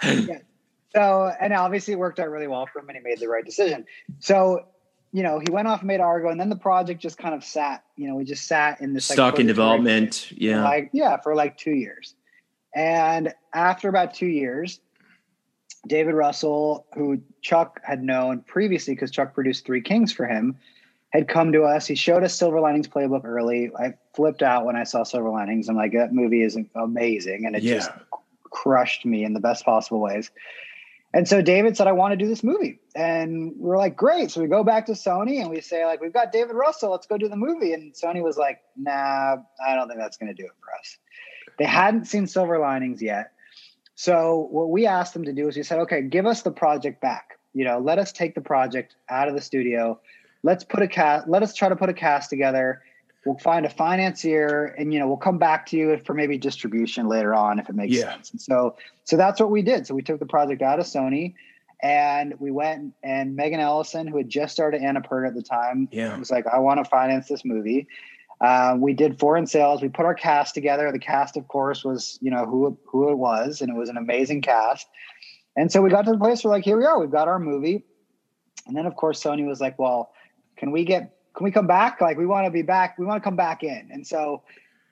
So, and obviously it worked out really well for him and he made the right decision. So, you know, he went off and made Argo and then the project just kind of sat, you know, we just sat in this like, in development, yeah. Like, yeah, for like two years. And after about two years, David Russell, who Chuck had known previously because Chuck produced Three Kings for him, had come to us. He showed us Silver Linings Playbook early. I flipped out when I saw Silver Linings. I'm like, that movie is amazing. And it Yeah. just crushed me in the best possible ways. And so David said, I want to do this movie. And we're like, great. So we go back to Sony and we say, like, we've got David Russell, let's go do the movie. And Sony was like, nah, I don't think that's going to do it for us. They hadn't seen Silver Linings yet. So what we asked them to do is we said, okay, give us the project back. You know, let us take the project out of the studio. Let's put a cast, let us try to put a cast together. We'll find a financier and you know, we'll come back to you for maybe distribution later on if it makes Yeah. sense. And so so that's what we did. So we took the project out of Sony and we went and Megan Ellison, who had just started Annapurna at the time, Yeah. was like, I want to finance this movie. Uh, we did foreign sales. We put our cast together. The cast, of course, was you know who who it was, and it was an amazing cast. And so we got to the place where like, here we are. We've got our movie. And then of course Sony was like, well, can we get can we come back? Like we want to be back. We want to come back in. And so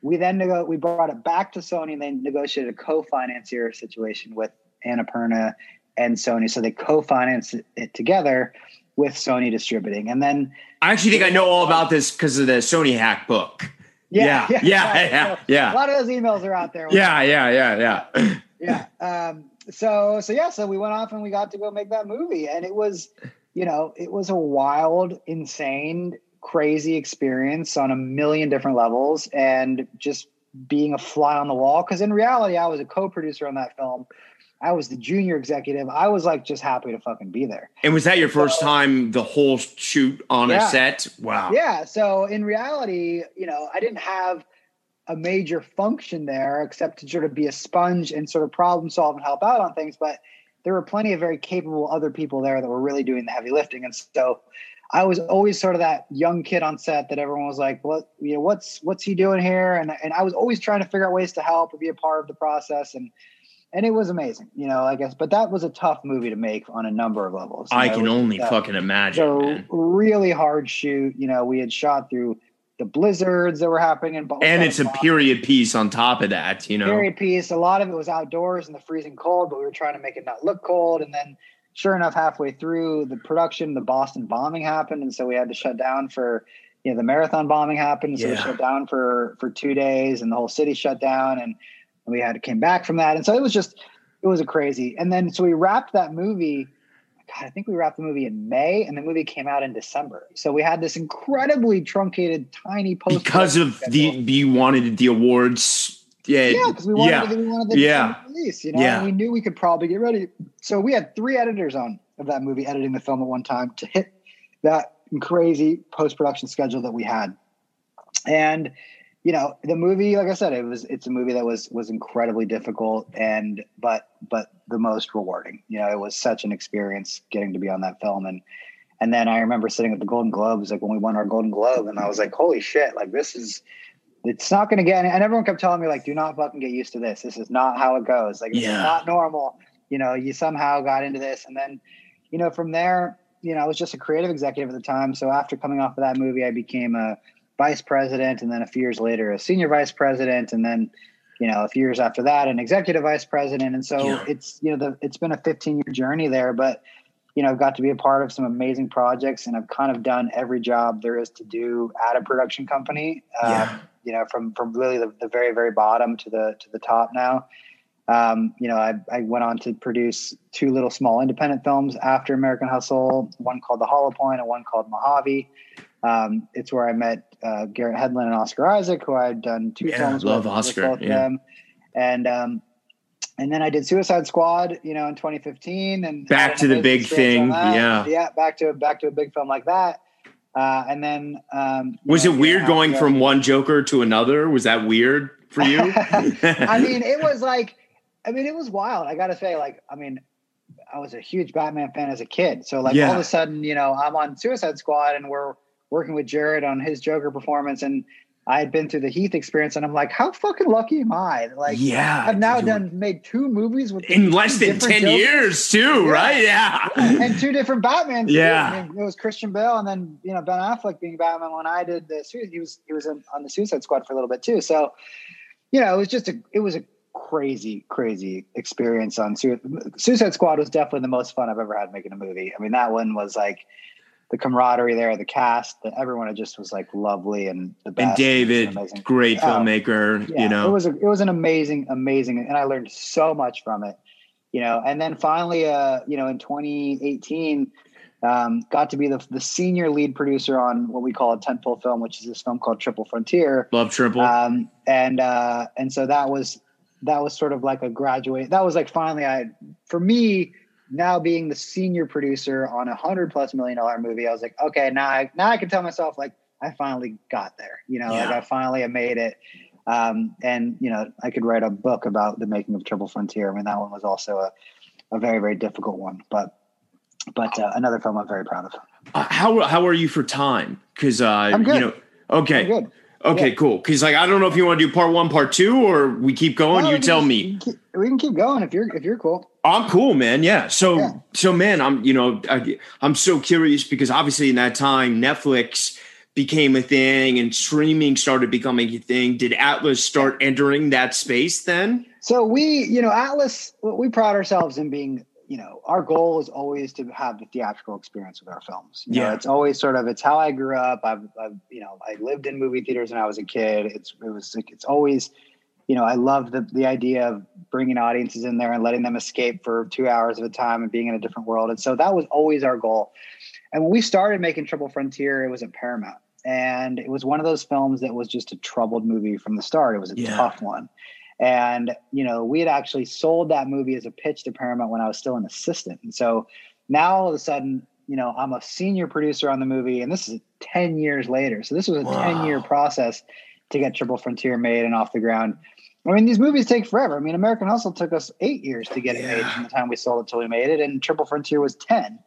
we then nego- we brought it back to Sony and they negotiated a co-financier situation with Annapurna and Sony. So they co-financed it- together with Sony distributing. And then I actually think I know all about this because of the Sony hack book. Yeah, yeah, yeah, So yeah. A lot of those emails are out there. Yeah, yeah, yeah, yeah. yeah. Um, so so yeah, so we went off and we got to go make that movie, and it was, you know, it was a wild, insane, crazy experience on a million different levels, and just being a fly on the wall. Because in reality, I was a co-producer on that film. I was the junior executive. I was like just happy to fucking be there. And was that your first time the whole shoot on Yeah. a set? Wow. Yeah. So in reality, you know, I didn't have a major function there except to sort of be a sponge and sort of problem solve and help out on things. But there were plenty of very capable other people there that were really doing the heavy lifting. And so I was always sort of that young kid on set that everyone was like, "What you know? What's what's he doing here?" And and I was always trying to figure out ways to help and be a part of the process. And and it was amazing, you know. I guess, but that was a tough movie to make on a number of levels. I know, can only uh, fucking imagine. So man. really hard shoot. You know, we had shot through the blizzards that were happening in Boston. And it's a period piece on top of that, you know. period piece. A lot of it was outdoors in the freezing cold, but we were trying to make it not look cold. And then, sure enough, halfway through the production, the Boston bombing happened, and so we had to shut down for. You know, the marathon bombing happened, so we shut down for for two days, and the whole city shut down, and we had to came back from that, and so it was just it was a crazy. And then so we wrapped that movie. God, I think we wrapped the movie in May, and the movie came out in December. So we had this incredibly truncated, tiny post because of the you wanted the awards. Yeah. yeah, because we wanted, yeah. to, we wanted the Yeah. Release, you know, Yeah. and we knew we could probably get ready. So we had three editors on of that movie editing the film at one time to hit that crazy post production schedule that we had. And you know, the movie, like I said, it was it's a movie that was was incredibly difficult and but but the most rewarding. You know, it was such an experience getting to be on that film. And and then I remember sitting at the Golden Globes, like when we won our Golden Globe, and I was like, "Holy shit! Like this is it's not going to get and everyone kept telling me like do not fucking get used to this. This is not how it goes. Like it's not normal. You know you somehow got into this. And then you know from there you know i was just a creative executive at the time. So after coming off of that movie i became a vice president and then a few years later a senior vice president and then you know a few years after that an executive vice president and so Yeah. it's you know the, it's been a 15 year journey there but you know i've got to be a part of some amazing projects and i've kind of done every job there is to do at a production company um, you know, from from really the, the very very bottom to the to the top now. Um, you know, I, I went on to produce two little small independent films after American Hustle, one called The Hollow Point and one called Mojave. Um, it's where I met uh, Garrett Hedlund and Oscar Isaac, who I'd done two Yeah, films love with, Oscar, with both of yeah. them. And um, and then I did Suicide Squad, you know, in 2015, and Back to the big thing, yeah. yeah, back to back to a big film like that. Uh, and then um, Was know, it weird going from one Joker to another? Was that weird for you? [laughs] I [laughs] mean, it was like, I mean, it was wild. I got to say, like, I mean, I was a huge Batman fan as a kid. So, like, all of a sudden, you know, I'm on Suicide Squad and we're working with Jared on his Joker performance. And I had been through the Heath experience and I'm like, how fucking lucky am I? Like, yeah. I've now done made two movies with in less than 10 Jokers years too, Yeah. right? Yeah. [laughs] and two different Batmans. Yeah. I mean, it was Christian Bale and then you know Ben Affleck being Batman when I did the Sui- he was he was in, on the Suicide Squad for a little bit too. So you know it was just a it was a crazy crazy experience on Sui- Suicide Squad was definitely the most fun I've ever had making a movie. I mean that one was like the camaraderie there, the cast, the, everyone it just was like lovely and the best. And David, great Oh, filmmaker, Yeah, you know. it was a, it was an amazing, amazing, and I learned so much from it. You know, and then finally, uh, you know, in 2018, um, got to be the the senior lead producer on what we call a tentpole film, which is this film called Triple Frontier. Love Triple. Um, and uh, and so that was that was sort of like a graduate. That was like finally, I for me now being the senior producer on a hundred plus million dollar movie, I was like, okay, now I now I can tell myself like I finally got there. You know, like I finally have made it. Um, and you know, I could write a book about the making of Triple Frontier. I mean, that one was also a, a very very difficult one, but but uh, another film I'm very proud of. Uh, how how are you for time? Because uh, I'm good. you know, okay. Okay, Yeah. cool. Because like I don't know if you want to do part one, part two, or we keep going. You tell just- me. We can, keep, we can keep going if you're if you're cool. I'm cool, man. Yeah. So, Yeah. so man, I'm, you know, I, I'm so curious because obviously in that time, Netflix became a thing and streaming started becoming a thing. Did Atlas start entering that space then? So we, you know, Atlas, we pride ourselves in being, you know, our goal is always to have the theatrical experience with our films. You know, Yeah. it's always sort of it's how I grew up. I've, I've, you know, I lived in movie theaters when I was a kid. It's it was like it's always, you know, I love the the idea of bringing audiences in there and letting them escape for two hours at a time and being in a different world. And so that was always our goal. And when we started making Triple Frontier, it was at Paramount. And it was one of those films that was just a troubled movie from the start. It was a Yeah. tough one. And, you know, we had actually sold that movie as a pitch to Paramount when I was still an assistant. And so now all of a sudden, you know, I'm a senior producer on the movie, and this is 10 years later. So this was a Wow. 10 year process to get Triple Frontier made and off the ground. I mean, these movies take forever. I mean, American Hustle took us eight years to get it Yeah. made from the time we sold it till we made it, and Triple Frontier was ten.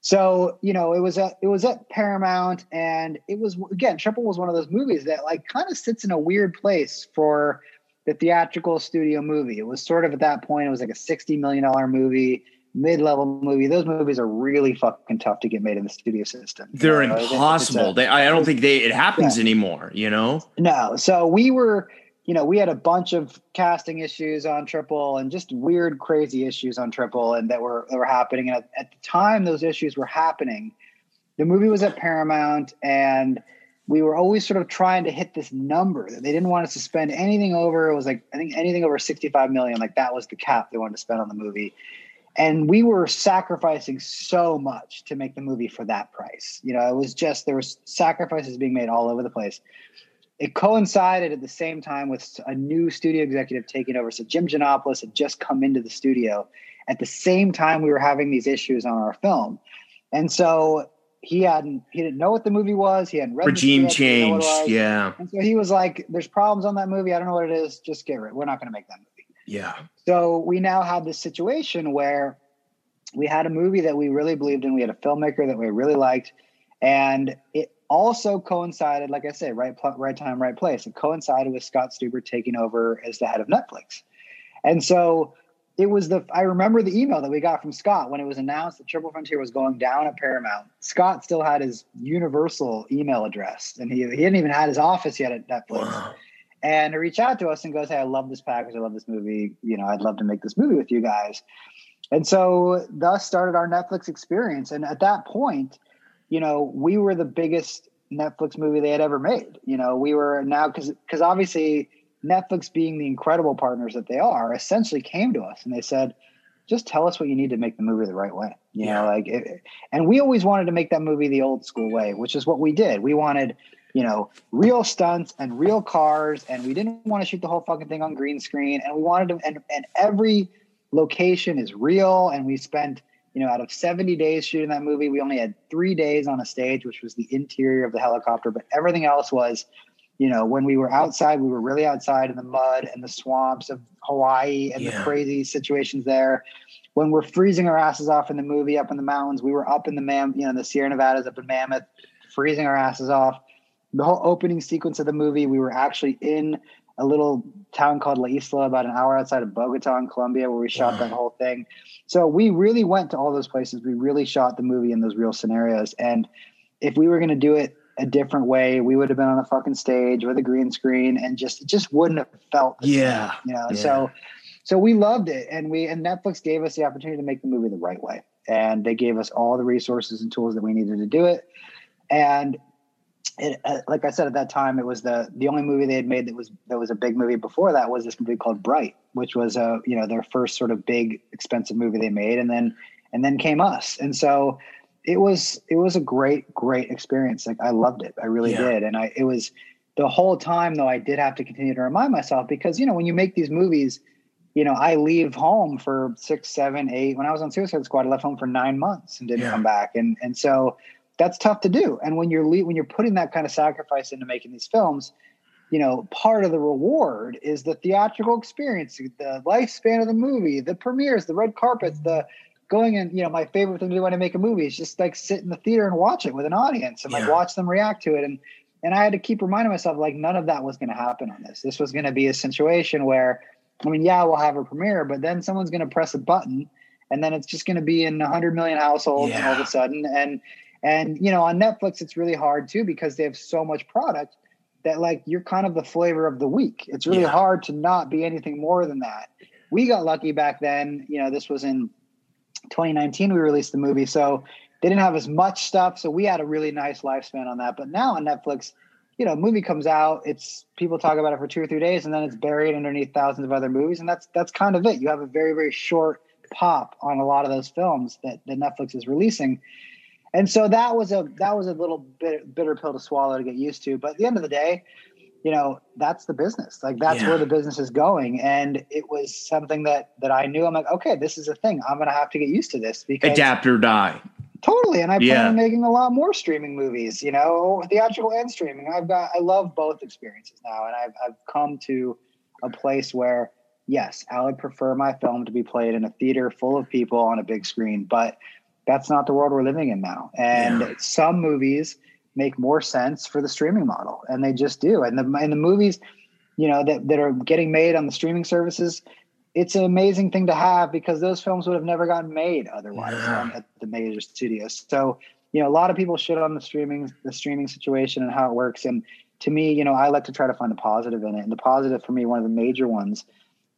So you know, it was at it was at Paramount, and it was again, Triple was one of those movies that like kind of sits in a weird place for the theatrical studio movie. It was sort of at that point, it was like a sixty million dollar movie, mid level movie. Those movies are really fucking tough to get made in the studio system. They're know, it's- it's a- impossible. They, I don't think they it happens anymore. You know. no. So we were, you know, we had a bunch of casting issues on Triple and just weird, crazy issues on Triple and that were that were happening. And at, at the time those issues were happening, the movie was at Paramount and we were always sort of trying to hit this number that they didn't want us to spend anything over. It was like I think anything over 65 million, like that was the cap they wanted to spend on the movie. And we were sacrificing so much to make the movie for that price. You know, it was just there was sacrifices being made all over the place it coincided at the same time with a new studio executive taking over. So Jim Gianopulos had just come into the studio at the same time we were having these issues on our film, and so he hadn't he didn't know what the movie was. He hadn't read Regime script, he didn't know change. what it was. Yeah. And so he was like, "There's problems on that movie. I don't know what it is. Just get rid. We're not going to make that movie." Yeah. So we now had this situation where we had a movie that we really believed in. We had a filmmaker that we really liked, and it also coincided, like I say, right pl- right time, right place. It coincided with Scott Stuber taking over as the head of Netflix, and so it was the. I remember the email that we got from Scott when it was announced that Triple Frontier was going down at Paramount. Scott still had his universal email address, and he he hadn't even had his office yet at Netflix Wow. and he reached out to us and goes, "Hey, I love this package. I love this movie. You know, I'd love to make this movie with you guys." And so, thus started our Netflix experience. And at that point, you know, we were the biggest Netflix movie they had ever made. You know, we were now because because obviously Netflix, being the incredible partners that they are, essentially came to us and they said, "Just tell us what you need to make the movie the right way." You Yeah. know, like, it, and we always wanted to make that movie the old school way, which is what we did. We wanted you know, real stunts and real cars, and we didn't want to shoot the whole fucking thing on green screen. And we wanted to, and, and every location is real. And we spent, you know, out of 70 days shooting that movie, we only had three days on a stage, which was the interior of the helicopter, but everything else was, you know, when we were outside, we were really outside in the mud and the swamps of Hawaii and the crazy situations there. When we're freezing our asses off in the movie up in the mountains, we were up in the Mam, you know, the Sierra Nevadas up in Mammoth, freezing our asses off the whole opening sequence of the movie, we were actually in a little town called La Isla, about an hour outside of Bogota in Colombia, where we shot that whole thing. So we really went to all those places. We really shot the movie in those real scenarios. And if we were going to do it a different way, we would have been on a fucking stage with a green screen, and just it just wouldn't have felt the same, Yeah. you know. Yeah. So so we loved it, and we and Netflix gave us the opportunity to make the movie the right way, and they gave us all the resources and tools that we needed to do it. And it, uh, like I said at that time, it was the the only movie they had made that was that was a big movie. Before that was this movie called Bright, which was a you know their first sort of big expensive movie they made, and then and then came us, and so it was it was a great great experience. Like I loved it, I really Yeah. did, and I it was the whole time though I did have to continue to remind myself because you know when you make these movies. You know, I leave home for six, seven, eight. When I was on Suicide Squad, I left home for nine months and didn't Yeah. come back. And and so that's tough to do. And when you're le- when you're putting that kind of sacrifice into making these films, you know, part of the reward is the theatrical experience, the lifespan of the movie, the premieres, the red carpets, the going and you know, my favorite thing to do when I make a movie is just like sit in the theater and watch it with an audience and like watch them react to it. And and I had to keep reminding myself like none of that was going to happen on this. This was going to be a situation where, I mean, yeah, we'll have a premiere, but then someone's going to press a button, and then it's just going to be in 100 million households all of a sudden. And and you know, on Netflix, it's really hard too because they have so much product that like you're kind of the flavor of the week. It's really Yeah. hard to not be anything more than that. We got lucky back then. You know, this was in 2019 we released the movie, so they didn't have as much stuff. So we had a really nice lifespan on that. But now on Netflix, you know, movie comes out, it's people talk about it for two or three days, and then it's buried underneath thousands of other movies, and that's that's kind of it. You have a very very short pop on a lot of those films that, that Netflix is releasing. And so that was a that was a little bit bitter pill to swallow to get used to. But at the end of the day, you know, that's the business. Like that's Yeah. where the business is going. And it was something that that I knew. I'm like, okay, this is a thing. I'm gonna have to get used to this because Adapt or die. Totally, and I plan Yeah. on making a lot more streaming movies. You know, theatrical and streaming. I've got, I love both experiences now, and I've I've come to a place where yes, I would prefer my film to be played in a theater full of people on a big screen, but that's not the world we're living in now. And yeah. some movies make more sense for the streaming model, and they just do. And the and the movies, you know, that that are getting made on the streaming services, it's an amazing thing to have because those films would have never gotten made otherwise yeah. at the major studios. So, you know, a lot of people shit on the streaming the streaming situation and how it works. And to me, you know, I like to try to find the positive in it. And the positive for me, one of the major ones,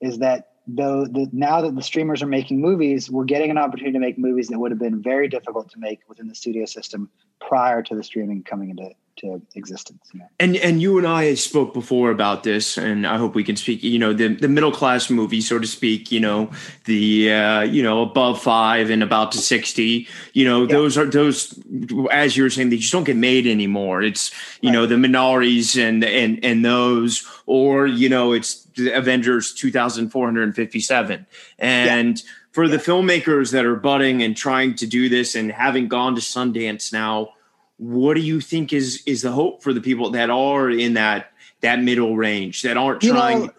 is that though the, now that the streamers are making movies, we're getting an opportunity to make movies that would have been very difficult to make within the studio system prior to the streaming coming into to existence. You know? And and you and I spoke before about this, and I hope we can speak. You know, the the middle class movie, so to speak. You know, the uh, you know above five and about to sixty. You know, yeah. those are those as you were saying, they just don't get made anymore. It's you right. know the Minari's and and and those, or you know, it's the Avengers two thousand four hundred and fifty seven, and. Yeah. For the filmmakers that are budding and trying to do this and having gone to Sundance now, what do you think is is the hope for the people that are in that that middle range that aren't you trying know,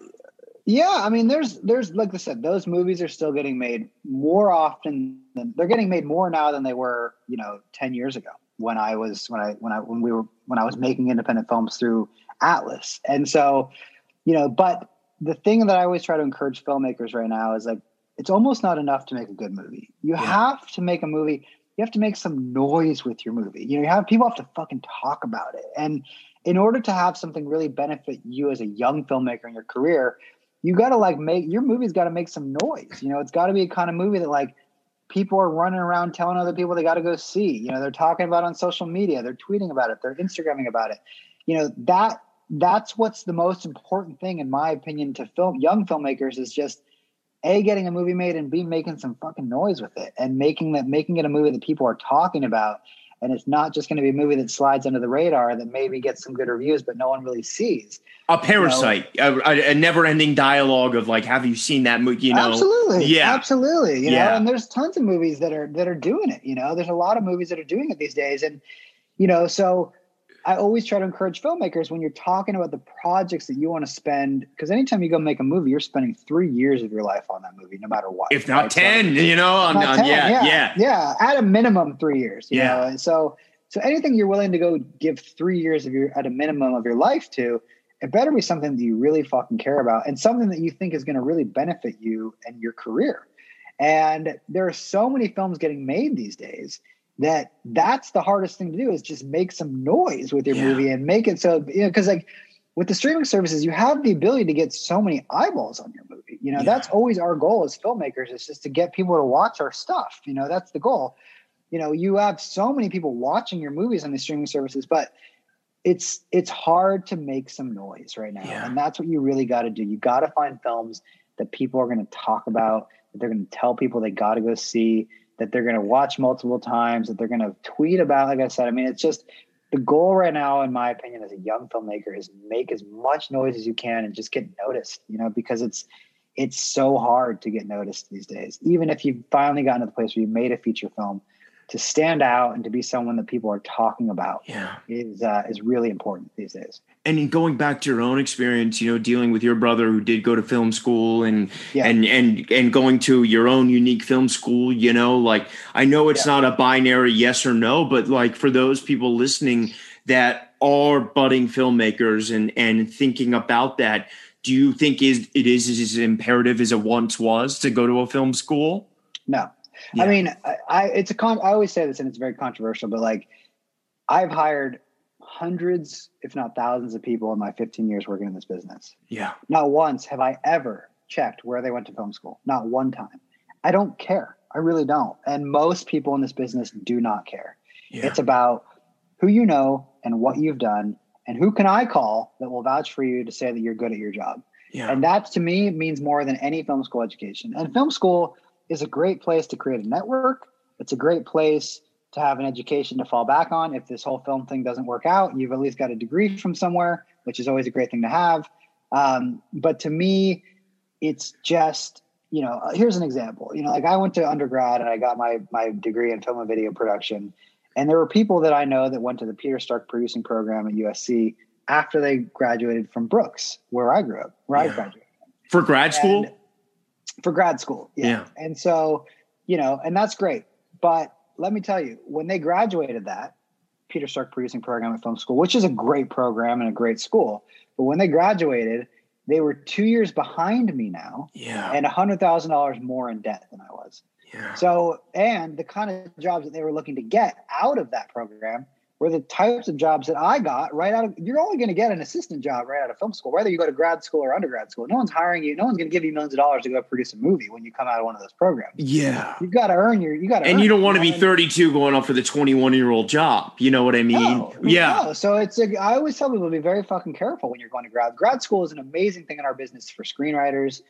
yeah i mean there's there's like i said those movies are still getting made more often than they're getting made more now than they were you know 10 years ago when i was when i when i when we were when i was making independent films through atlas and so you know but the thing that i always try to encourage filmmakers right now is like it's almost not enough to make a good movie you yeah. have to make a movie you have to make some noise with your movie. You know, you have people have to fucking talk about it. And in order to have something really benefit you as a young filmmaker in your career, you got to like make your movie's got to make some noise. You know, it's got to be a kind of movie that like people are running around telling other people they got to go see. You know, they're talking about on social media, they're tweeting about it, they're Instagramming about it. You know, that that's what's the most important thing in my opinion to film young filmmakers is just a getting a movie made and b making some fucking noise with it and making that making it a movie that people are talking about and it's not just going to be a movie that slides under the radar that maybe gets some good reviews but no one really sees. A parasite you know? a, a, never-ending dialogue of like have you seen that movie you know? Absolutely. Yeah. Absolutely you yeah. know and there's tons of movies that are that are doing it you know? There's a lot of movies that are doing it these days and you know so I always try to encourage filmmakers when you're talking about the projects that you want to spend, because anytime you go make a movie, you're spending three years of your life on that movie, no matter what. If not right? 10, so, you know, on, on 10, yeah, yeah, yeah, yeah. At a minimum, three years. yeah. Know? So, so anything you're willing to go give three years of your, at a minimum of your life to, it better be something that you really fucking care about and something that you think is going to really benefit you and your career. And there are so many films getting made these days that that's the hardest thing to do is just make some noise with your yeah. movie and make it so you know because like with the streaming services you have the ability to get so many eyeballs on your movie you know yeah. that's always our goal as filmmakers is just to get people to watch our stuff you know that's the goal you know you have so many people watching your movies on the streaming services but it's it's hard to make some noise right now yeah. and that's what you really got to do you got to find films that people are going to talk about that they're going to tell people they got to go see that they're going to watch multiple times, that they're going to tweet about. Like I said, I mean, it's just the goal right now, in my opinion, as a young filmmaker, is make as much noise as you can and just get noticed. You know, because it's it's so hard to get noticed these days. Even if you've finally gotten to the place where you made a feature film, to stand out and to be someone that people are talking about yeah. is uh, is really important these days. And going back to your own experience, you know, dealing with your brother who did go to film school and yeah. and and and going to your own unique film school, you know, like I know it's yeah. not a binary yes or no, but like for those people listening that are budding filmmakers and and thinking about that, do you think is it is as imperative as it once was to go to a film school? No, yeah. I mean, I, I, it's a con. I always say this, and it's very controversial, but like, I've hired hundreds, if not thousands, of people in my 15 years working in this business. Yeah. Not once have I ever checked where they went to film school. Not one time. I don't care. I really don't. And most people in this business do not care. Yeah. It's about who you know and what you've done and who can I call that will vouch for you to say that you're good at your job. Yeah. And that to me means more than any film school education. And film school is a great place to create a network. It's a great place to have an education to fall back on. If this whole film thing doesn't work out, you've at least got a degree from somewhere, which is always a great thing to have. Um, but to me, it's just you know here's an example you know like i went to undergrad and i got my my degree in film and video production and there were people that i know that went to the peter stark producing program at usc after they graduated from brooks where i grew up where yeah. i graduated for grad school. And for grad school, yeah. Yeah. And so, you know, and that's great. But let me tell you, when they graduated that Peter Stark producing program at film school, which is a great program and a great school, but when they graduated, they were two years behind me now Yeah. and a hundred thousand dollars more in debt than I was. yeah. So, and the kind of jobs that they were looking to get out of that program were the types of jobs that I got right out of. You're only going to get an assistant job right out of film school, whether you go to grad school or undergrad school. No one's hiring you. No one's going to give you millions of dollars to go produce a movie when you come out of one of those programs. Yeah. You've got to earn your. You got to. And you don't want to be 32 going up for the 21 year old job. You know what I mean? No, yeah. no. So it's a, I always tell people to be very fucking careful when you're going to grad. Grad school is an amazing thing in our business for screenwriters,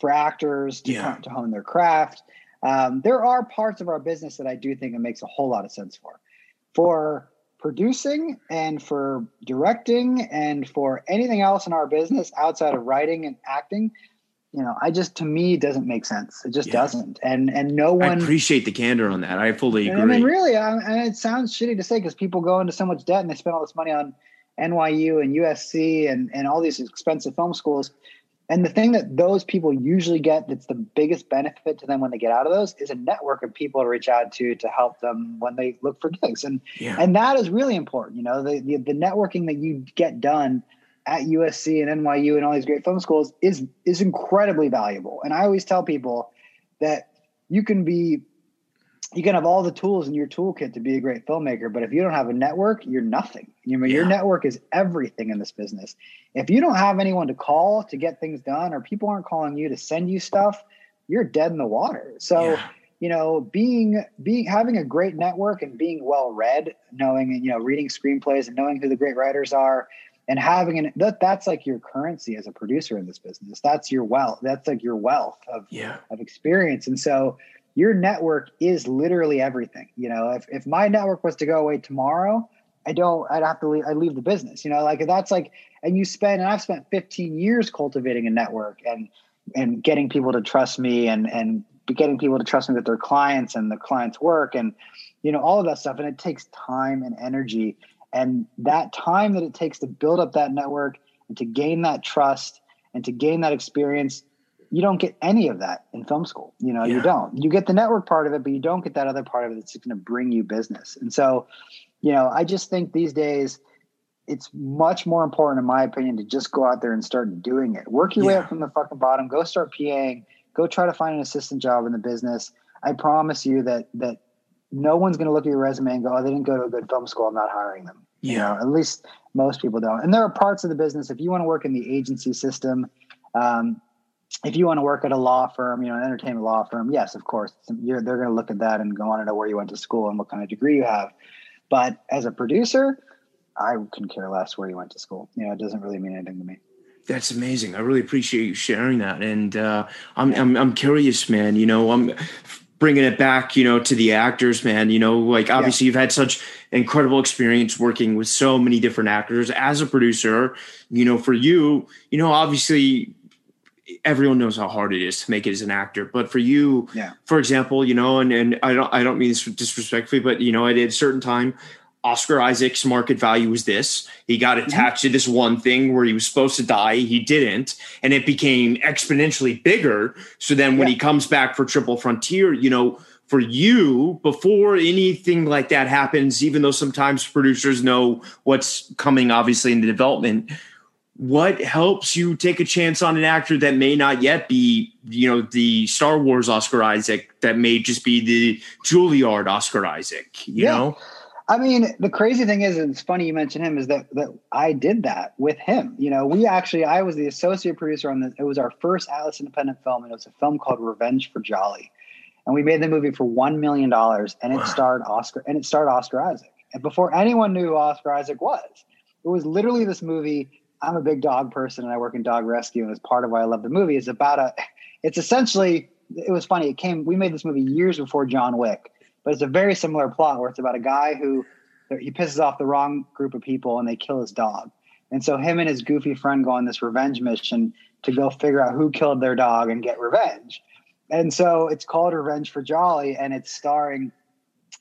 for actors to, Yeah. to hone their craft. Um, there are parts of our business that I do think it makes a whole lot of sense for. For producing and for directing and for anything else in our business outside of writing and acting, you know, I just to me it doesn't make sense. It just Yeah. doesn't. And and no I one appreciate the candor on that. I fully agree. I mean, really, I, and it sounds shitty to say because people go into so much debt and they spend all this money on NYU and USC and, and all these expensive film schools. And the thing that those people usually get that's the biggest benefit to them when they get out of those is a network of people to reach out to to help them when they look for gigs. And yeah. and that is really important. You know, the, the the networking that you get done at USC and NYU and all these great film schools is is incredibly valuable. And I always tell people that you can be you can have all the tools in your toolkit to be a great filmmaker, but if you don't have a network, you're nothing. You know, your network is everything in this business. If you don't have anyone to call to get things done, or people aren't calling you to send you stuff, you're dead in the water. So yeah. you know being being having a great network and being well read knowing and you know reading screenplays and knowing who the great writers are and having an that that's like your currency as a producer in this business that's your wealth that's like your wealth of Yeah. of experience and so your network is literally everything. You know if, if my network was to go away tomorrow i don't i'd have to leave I'd leave the business you know like that's like and you spend and i've spent 15 years cultivating a network and and getting people to trust me and and getting people to trust me with their clients and the clients work and you know all of that stuff. And it takes time and energy. And that time that it takes to build up that network and to gain that trust and to gain that experience you don't get any of that in film school. You know Yeah. you don't. You get the network part of it but you don't get that other part of it that's going to bring you business. And so you know i just think these days it's much more important in my opinion to just go out there and start doing it. Work your way up from the fucking bottom. Go start paing go try to find an assistant job in the business. I promise you that that no one's going to look at your resume and go oh they didn't go to a good film school. I'm not hiring them. You know Yeah. at least most people don't. And there are parts of the business if you want to work in the agency system um, if you want to work at a law firm you know an entertainment law firm yes of course you're, they're going to look at that and go on to know where you went to school and what kind of degree you have but as a producer i can care less where you went to school you know it doesn't really mean anything to me That's amazing. I really appreciate you sharing that. And uh, I'm, I'm I'm curious, man. You know, I'm bringing it back. You know, to the actors, man. You know, like obviously you've had such incredible experience working with so many different actors as a producer. You know, for you, you know, obviously everyone knows how hard it is to make it as an actor. But for you, Yeah. for example, you know, and and I don't I don't mean this disrespectfully, but you know, at a certain time. Oscar Isaac's market value was this. He got mm-hmm. attached to this one thing where he was supposed to die. He didn't. And it became exponentially bigger. So then when Yeah. he comes back for Triple Frontier, you know, for you, before anything like that happens, even though sometimes producers know what's coming, obviously, in the development, what helps you take a chance on an actor that may not yet be, you know, the Star Wars Oscar Isaac, that may just be the Juilliard Oscar Isaac, you Yeah. know? I mean, the crazy thing is, and it's funny you mention him, is that that I did that with him. You know, we actually, I was the associate producer on the. It was our first Atlas independent film, and it was a film called Revenge for Jolly, and we made the movie for one million dollars, and it Wow. starred Oscar, and it starred Oscar Isaac, and before anyone knew who Oscar Isaac was, it was literally this movie. I'm a big dog person, and I work in dog rescue, and it's part of why I love the movie. It's about a. It's essentially. It was funny. It came. We made this movie years before John Wick but it's a very similar plot where it's about a guy who he pisses off the wrong group of people and they kill his dog. And so him and his goofy friend go on this revenge mission to go figure out who killed their dog and get revenge. And so it's called Revenge for Jolly and it's starring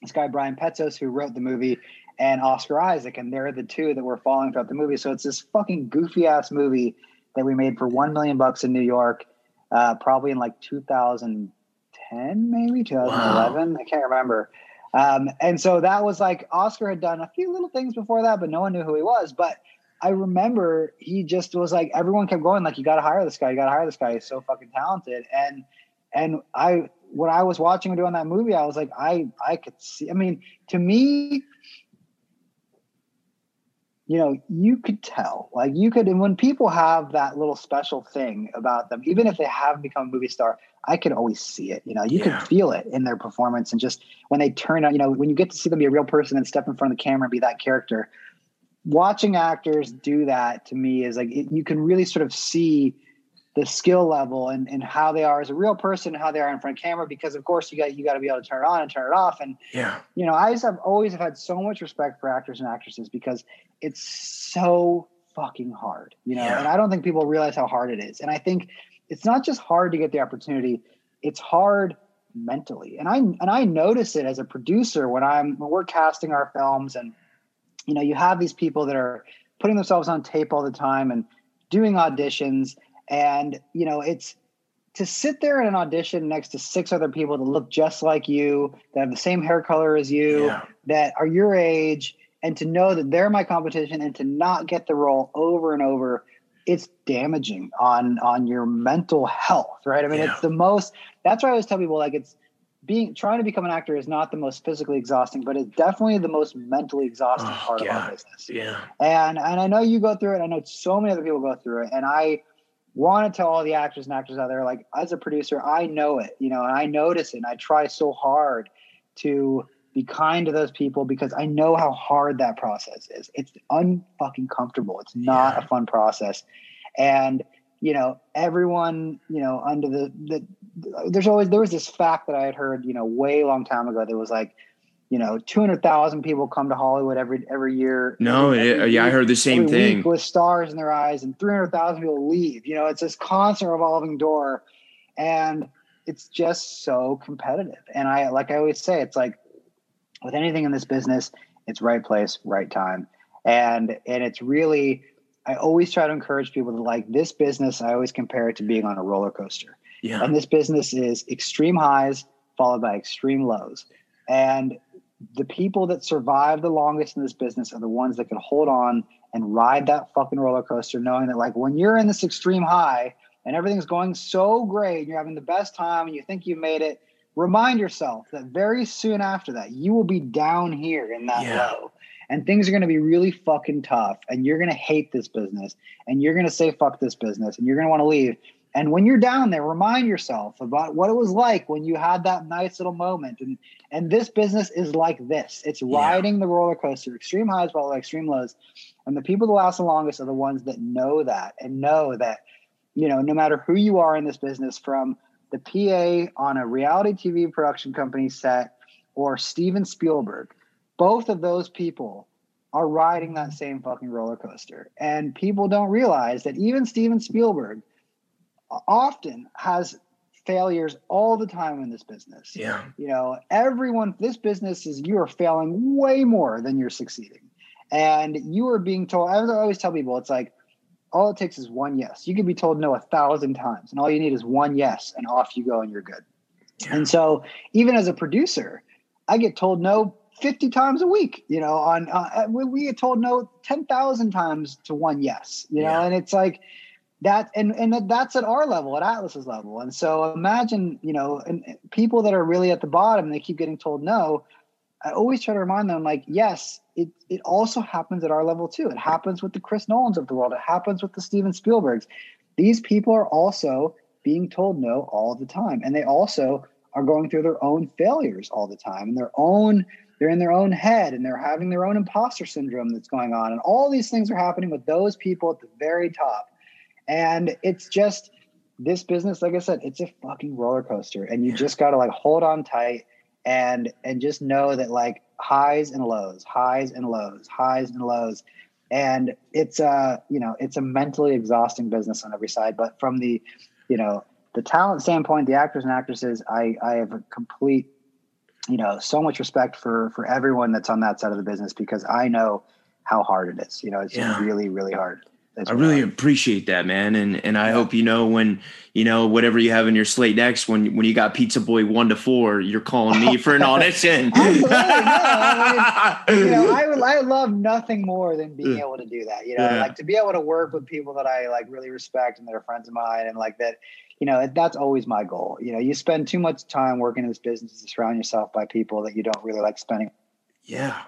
this guy Brian Petsos who wrote the movie and Oscar Isaac and they're the two that were following throughout the movie. So it's this fucking goofy ass movie that we made for one million bucks in New York, uh, probably in like 2010, maybe 2011. Wow. I can't remember. Um, and so that was like Oscar had done a few little things before that, but no one knew who he was. But I remember he just was like everyone kept going like you got to hire this guy, you got to hire this guy. He's so fucking talented. And and I when I was watching him doing that movie, I was like I I could see. I mean, to me, you know, you could tell, like you could, and when people have that little special thing about them, even if they have become a movie star, I can always see it. You know, you yeah. can feel it in their performance, and just when they turn on, you know, when you get to see them be a real person and step in front of the camera and be that character. Watching actors do that to me is like it, you can really sort of see the skill level and, and how they are as a real person and how they are in front of camera because of course you got you got to be able to turn it on and turn it off and yeah you know i just have always have had so much respect for actors and actresses because it's so fucking hard you know yeah. and i don't think people realize how hard it is and i think it's not just hard to get the opportunity it's hard mentally and i and i notice it as a producer when i'm when we're casting our films and you know you have these people that are putting themselves on tape all the time and doing auditions and, you know, it's to sit there in an audition next to six other people that look just like you, that have the same hair color as you, yeah. that are your age, and to know that they're my competition and to not get the role over and over, it's damaging on on your mental health, right? I mean, yeah. it's the most that's why I always tell people like it's being trying to become an actor is not the most physically exhausting, but it's definitely the most mentally exhausting oh, part yeah. of our business. Yeah. And and I know you go through it. I know so many other people go through it. And I want to tell all the actors and actors out there, like as a producer, I know it, you know, and I notice it and I try so hard to be kind to those people because I know how hard that process is. It's unfucking comfortable. It's not yeah. a fun process. And, you know, everyone, you know, under the, the, there's always, there was this fact that I had heard, you know, way long time ago that was like, you know, 200,000 people come to Hollywood every every year. No, every, yeah, I heard the same thing. With stars in their eyes and 300,000 people leave. You know, it's this constant revolving door and it's just so competitive. And I like I always say it's like with anything in this business, it's right place, right time. And and it's really I always try to encourage people to like this business, I always compare it to being on a roller coaster. Yeah. And this business is extreme highs followed by extreme lows. And the people that survive the longest in this business are the ones that can hold on and ride that fucking roller coaster, knowing that like when you're in this extreme high and everything's going so great, and you're having the best time, and you think you made it. Remind yourself that very soon after that, you will be down here in that yeah. low, and things are going to be really fucking tough, and you're going to hate this business, and you're going to say fuck this business, and you're going to want to leave. And when you're down there, remind yourself about what it was like when you had that nice little moment. And and this business is like this. It's riding yeah. the roller coaster, extreme highs by extreme lows. And the people that last the longest are the ones that know that and know that, you know, no matter who you are in this business, from the PA on a reality TV production company set or Steven Spielberg, both of those people are riding that same fucking roller coaster. And people don't realize that even Steven Spielberg often has failures all the time in this business. Yeah. You know, everyone, this business is you are failing way more than you're succeeding. And you are being told, I always tell people, it's like, all it takes is one yes. You can be told no a thousand times, and all you need is one yes, and off you go, and you're good. Yeah. And so, even as a producer, I get told no 50 times a week, you know, on, uh, we get told no 10,000 times to one yes, you know, yeah. and it's like, that and and that's at our level at atlas's level and so imagine you know and people that are really at the bottom they keep getting told no i always try to remind them like yes it it also happens at our level too. It happens with the chris nolans of the world. It happens with the steven spielbergs. These people are also being told no all the time and they also are going through their own failures all the time and their own they're in their own head and they're having their own imposter syndrome that's going on and all these things are happening with those people at the very top. And it's just this business, like I said, it's a fucking roller coaster. And you just gotta like hold on tight and and just know that like highs and lows, highs and lows, highs and lows. And it's a, you know, it's a mentally exhausting business on every side. But from the, you know, the talent standpoint, the actors and actresses, I I have a complete, you know, so much respect for for everyone that's on that side of the business because I know how hard it is. You know, it's yeah. really, really hard. I really appreciate that, man, and and I yeah. hope you know when you know whatever you have in your slate next. When when you got Pizza Boy one to four, you're calling me for an [laughs] audition. Absolutely, no. I mean, you know, I I [laughs] love nothing more than being mm. able to do that. You know, yeah. like to be able to work with people that I like really respect and that are friends of mine, and like that. You know, that's always my goal. You know, you spend too much time working in this business to surround yourself by people that you don't really like spending. Yeah.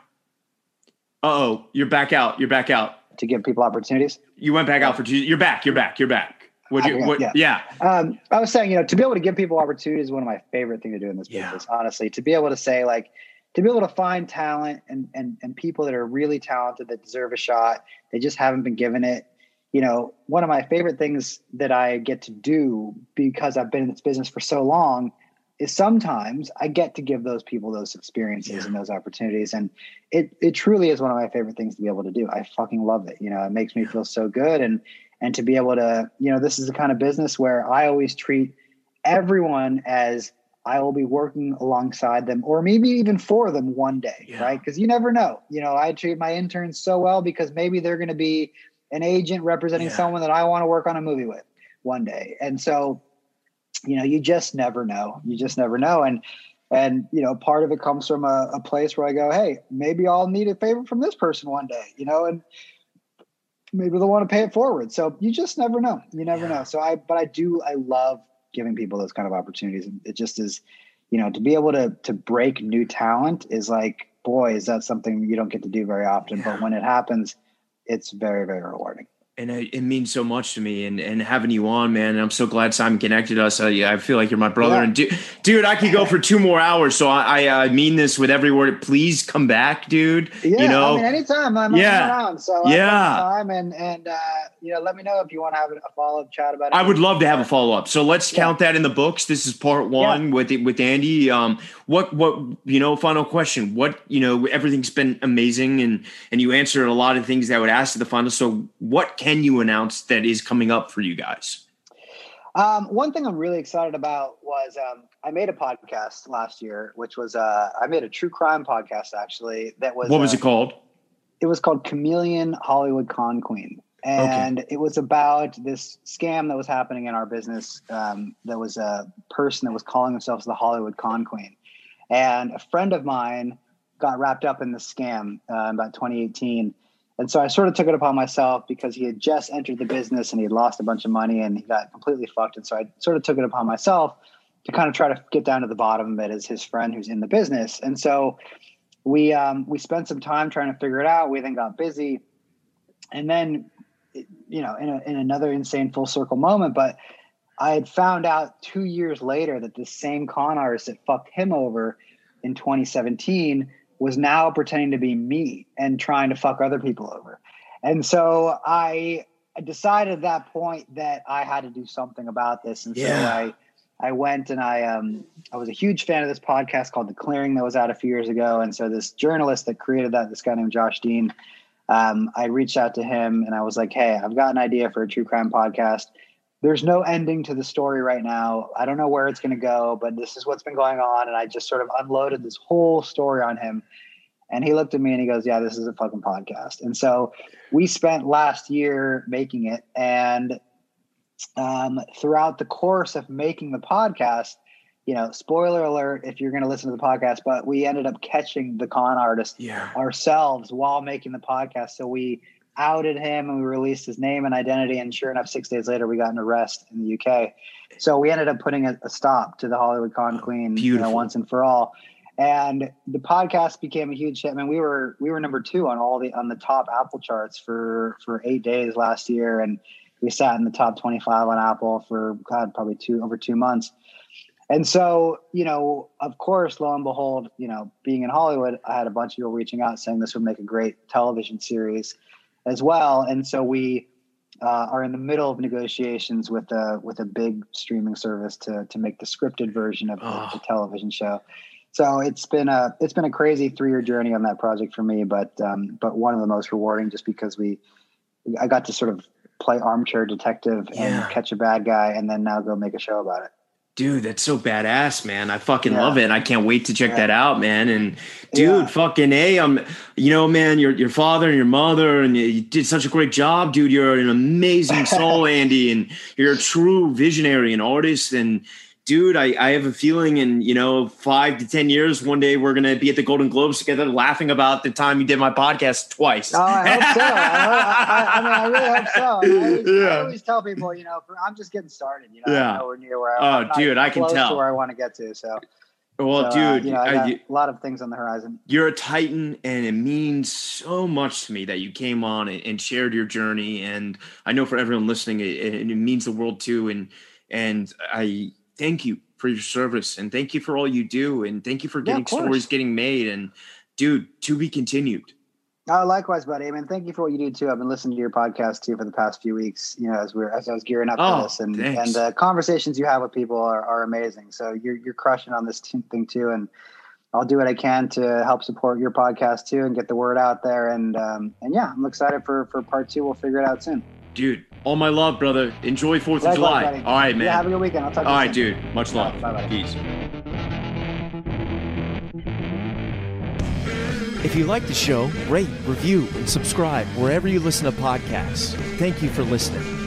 oh, you're back out. You're back out to give people opportunities. You went back out for two. You're back. You're back. You're back. What you? What, yeah. yeah. Um, I was saying, you know, to be able to give people opportunities is one of my favorite things to do in this yeah. business. Honestly, to be able to say like, to be able to find talent and and and people that are really talented that deserve a shot, they just haven't been given it. You know, one of my favorite things that I get to do because I've been in this business for so long is sometimes I get to give those people those experiences yeah. and those opportunities. And it it truly is one of my favorite things to be able to do. I fucking love it. You know, it makes me feel so good. And and to be able to, you know, this is the kind of business where I always treat everyone as I will be working alongside them or maybe even for them one day, yeah. right? Because you never know. You know, I treat my interns so well because maybe they're going to be an agent representing yeah. someone that I want to work on a movie with one day. And so you know, you just never know. You just never know. And and you know, part of it comes from a, a place where I go, hey, maybe I'll need a favor from this person one day, you know, and maybe they'll want to pay it forward. So you just never know. You never yeah. know. So I, but I do, I love giving people those kind of opportunities. And it just is, you know, to be able to to break new talent is like, boy, is that something you don't get to do very often. Yeah. But when it happens, it's very, very rewarding and it, means so much to me and, and having you on man and i'm so glad simon connected us. Uh, yeah, i feel like you're my brother. Yeah. and dude, dude i could go for two more hours so i i, I mean this with every word. Please come back dude yeah you know? I mean, anytime i'm yeah. around so yeah. time and and uh you know let me know if you want to have a follow-up chat about it. i would love to have a follow-up so let's yeah. count that in the books. This is part one with with andy. Um what what you know final question. What you know everything's been amazing and and you answered a lot of things that I would ask at the final so what can you announce that is coming up for you guys? Um, one thing I'm really excited about was um, I made a podcast last year, which was uh, I made a true crime podcast actually. That was what was uh, it called? It was called Chameleon Hollywood Con Queen, and okay. it was about this scam that was happening in our business. Um, that was a person that was calling themselves the Hollywood Con Queen, and a friend of mine got wrapped up in the scam uh, about 2018 and so I sort of took it upon myself because he had just entered the business and he had lost a bunch of money and he got completely fucked. And so I sort of took it upon myself to kind of try to get down to the bottom of it as his friend who's in the business. And so we um, we spent some time trying to figure it out. We then got busy, and then you know in, a, in another insane full circle moment, but I had found out two years later that the same con artist that fucked him over in 2017 was now pretending to be me and trying to fuck other people over. And so I decided at that point that I had to do something about this. And so I I went and I um I was a huge fan of this podcast called The Clearing that was out a few years ago. And so this journalist that created that, this guy named Josh Dean, um, I reached out to him and I was like, Hey, I've got an idea for a true crime podcast there's no ending to the story right now. I don't know where it's going to go, but this is what's been going on. And I just sort of unloaded this whole story on him. And he looked at me and he goes, Yeah, this is a fucking podcast. And so we spent last year making it. And um, throughout the course of making the podcast, you know, spoiler alert if you're going to listen to the podcast, but we ended up catching the con artist yeah. ourselves while making the podcast. So we outed him and we released his name and identity. And sure enough, six days later, we got an arrest in the UK. So we ended up putting a, a stop to the Hollywood Con Queen you know, once and for all. And the podcast became a huge hit. I mean, we were we were number two on all the on the top Apple charts for for eight days last year, and we sat in the top twenty five on Apple for God probably two over two months. And so, you know, of course, lo and behold, you know, being in Hollywood, I had a bunch of people reaching out saying this would make a great television series as well. And so we uh, are in the middle of negotiations with a with a big streaming service to to make the scripted version of oh. the, the, television show. So it's been a it's been a crazy three year journey on that project for me, but um, but one of the most rewarding just because we I got to sort of play armchair detective yeah. and catch a bad guy, and then now go make a show about it. Dude, that's so badass, man. I fucking Yeah. love it. I can't wait to check Yeah. that out, man. And dude, Yeah. fucking A, I'm you know, man, your your father and your mother, and you did such a great job, dude. You're an amazing [laughs] soul, Andy, and you're a true visionary and artist. And dude, I, I have a feeling in, you know, five to ten years, one day we're gonna be at the Golden Globes together laughing about the time you did my podcast twice. Oh, I hope so. I, [laughs] hope, I, I mean, I really hope so. I always, I always tell people, you know, I'm just getting started. You know, Yeah. I'm nowhere near where Oh, I'm dude, I can tell. to where I want to get to. So, well, so, uh, dude, you know, I I- got you- a lot of things on the horizon. you're a titan and it means so much to me that you came on and, and shared your journey and i know for everyone listening it, it, it means the world too and and i thank you for your service and thank you for all you do and thank you for getting course. stories getting made and dude to be continued Oh, likewise, buddy. I mean, thank you for what you do too. I've been listening to your podcast too for the past few weeks. You know, as we're as I was gearing up Oh, for this, and thanks. and the conversations you have with people are, are amazing. So you're you're crushing on this t- thing too, and I'll do what I can to help support your podcast too and get the word out there. And um, and yeah, I'm excited for for part two. We'll figure it out soon. dude all my love brother enjoy fourth of july buddy. all right man Yeah, have a good weekend. I'll talk to you right soon. dude much love Bye-bye. peace If you like the show, rate, review, and subscribe wherever you listen to podcasts. Thank you for listening.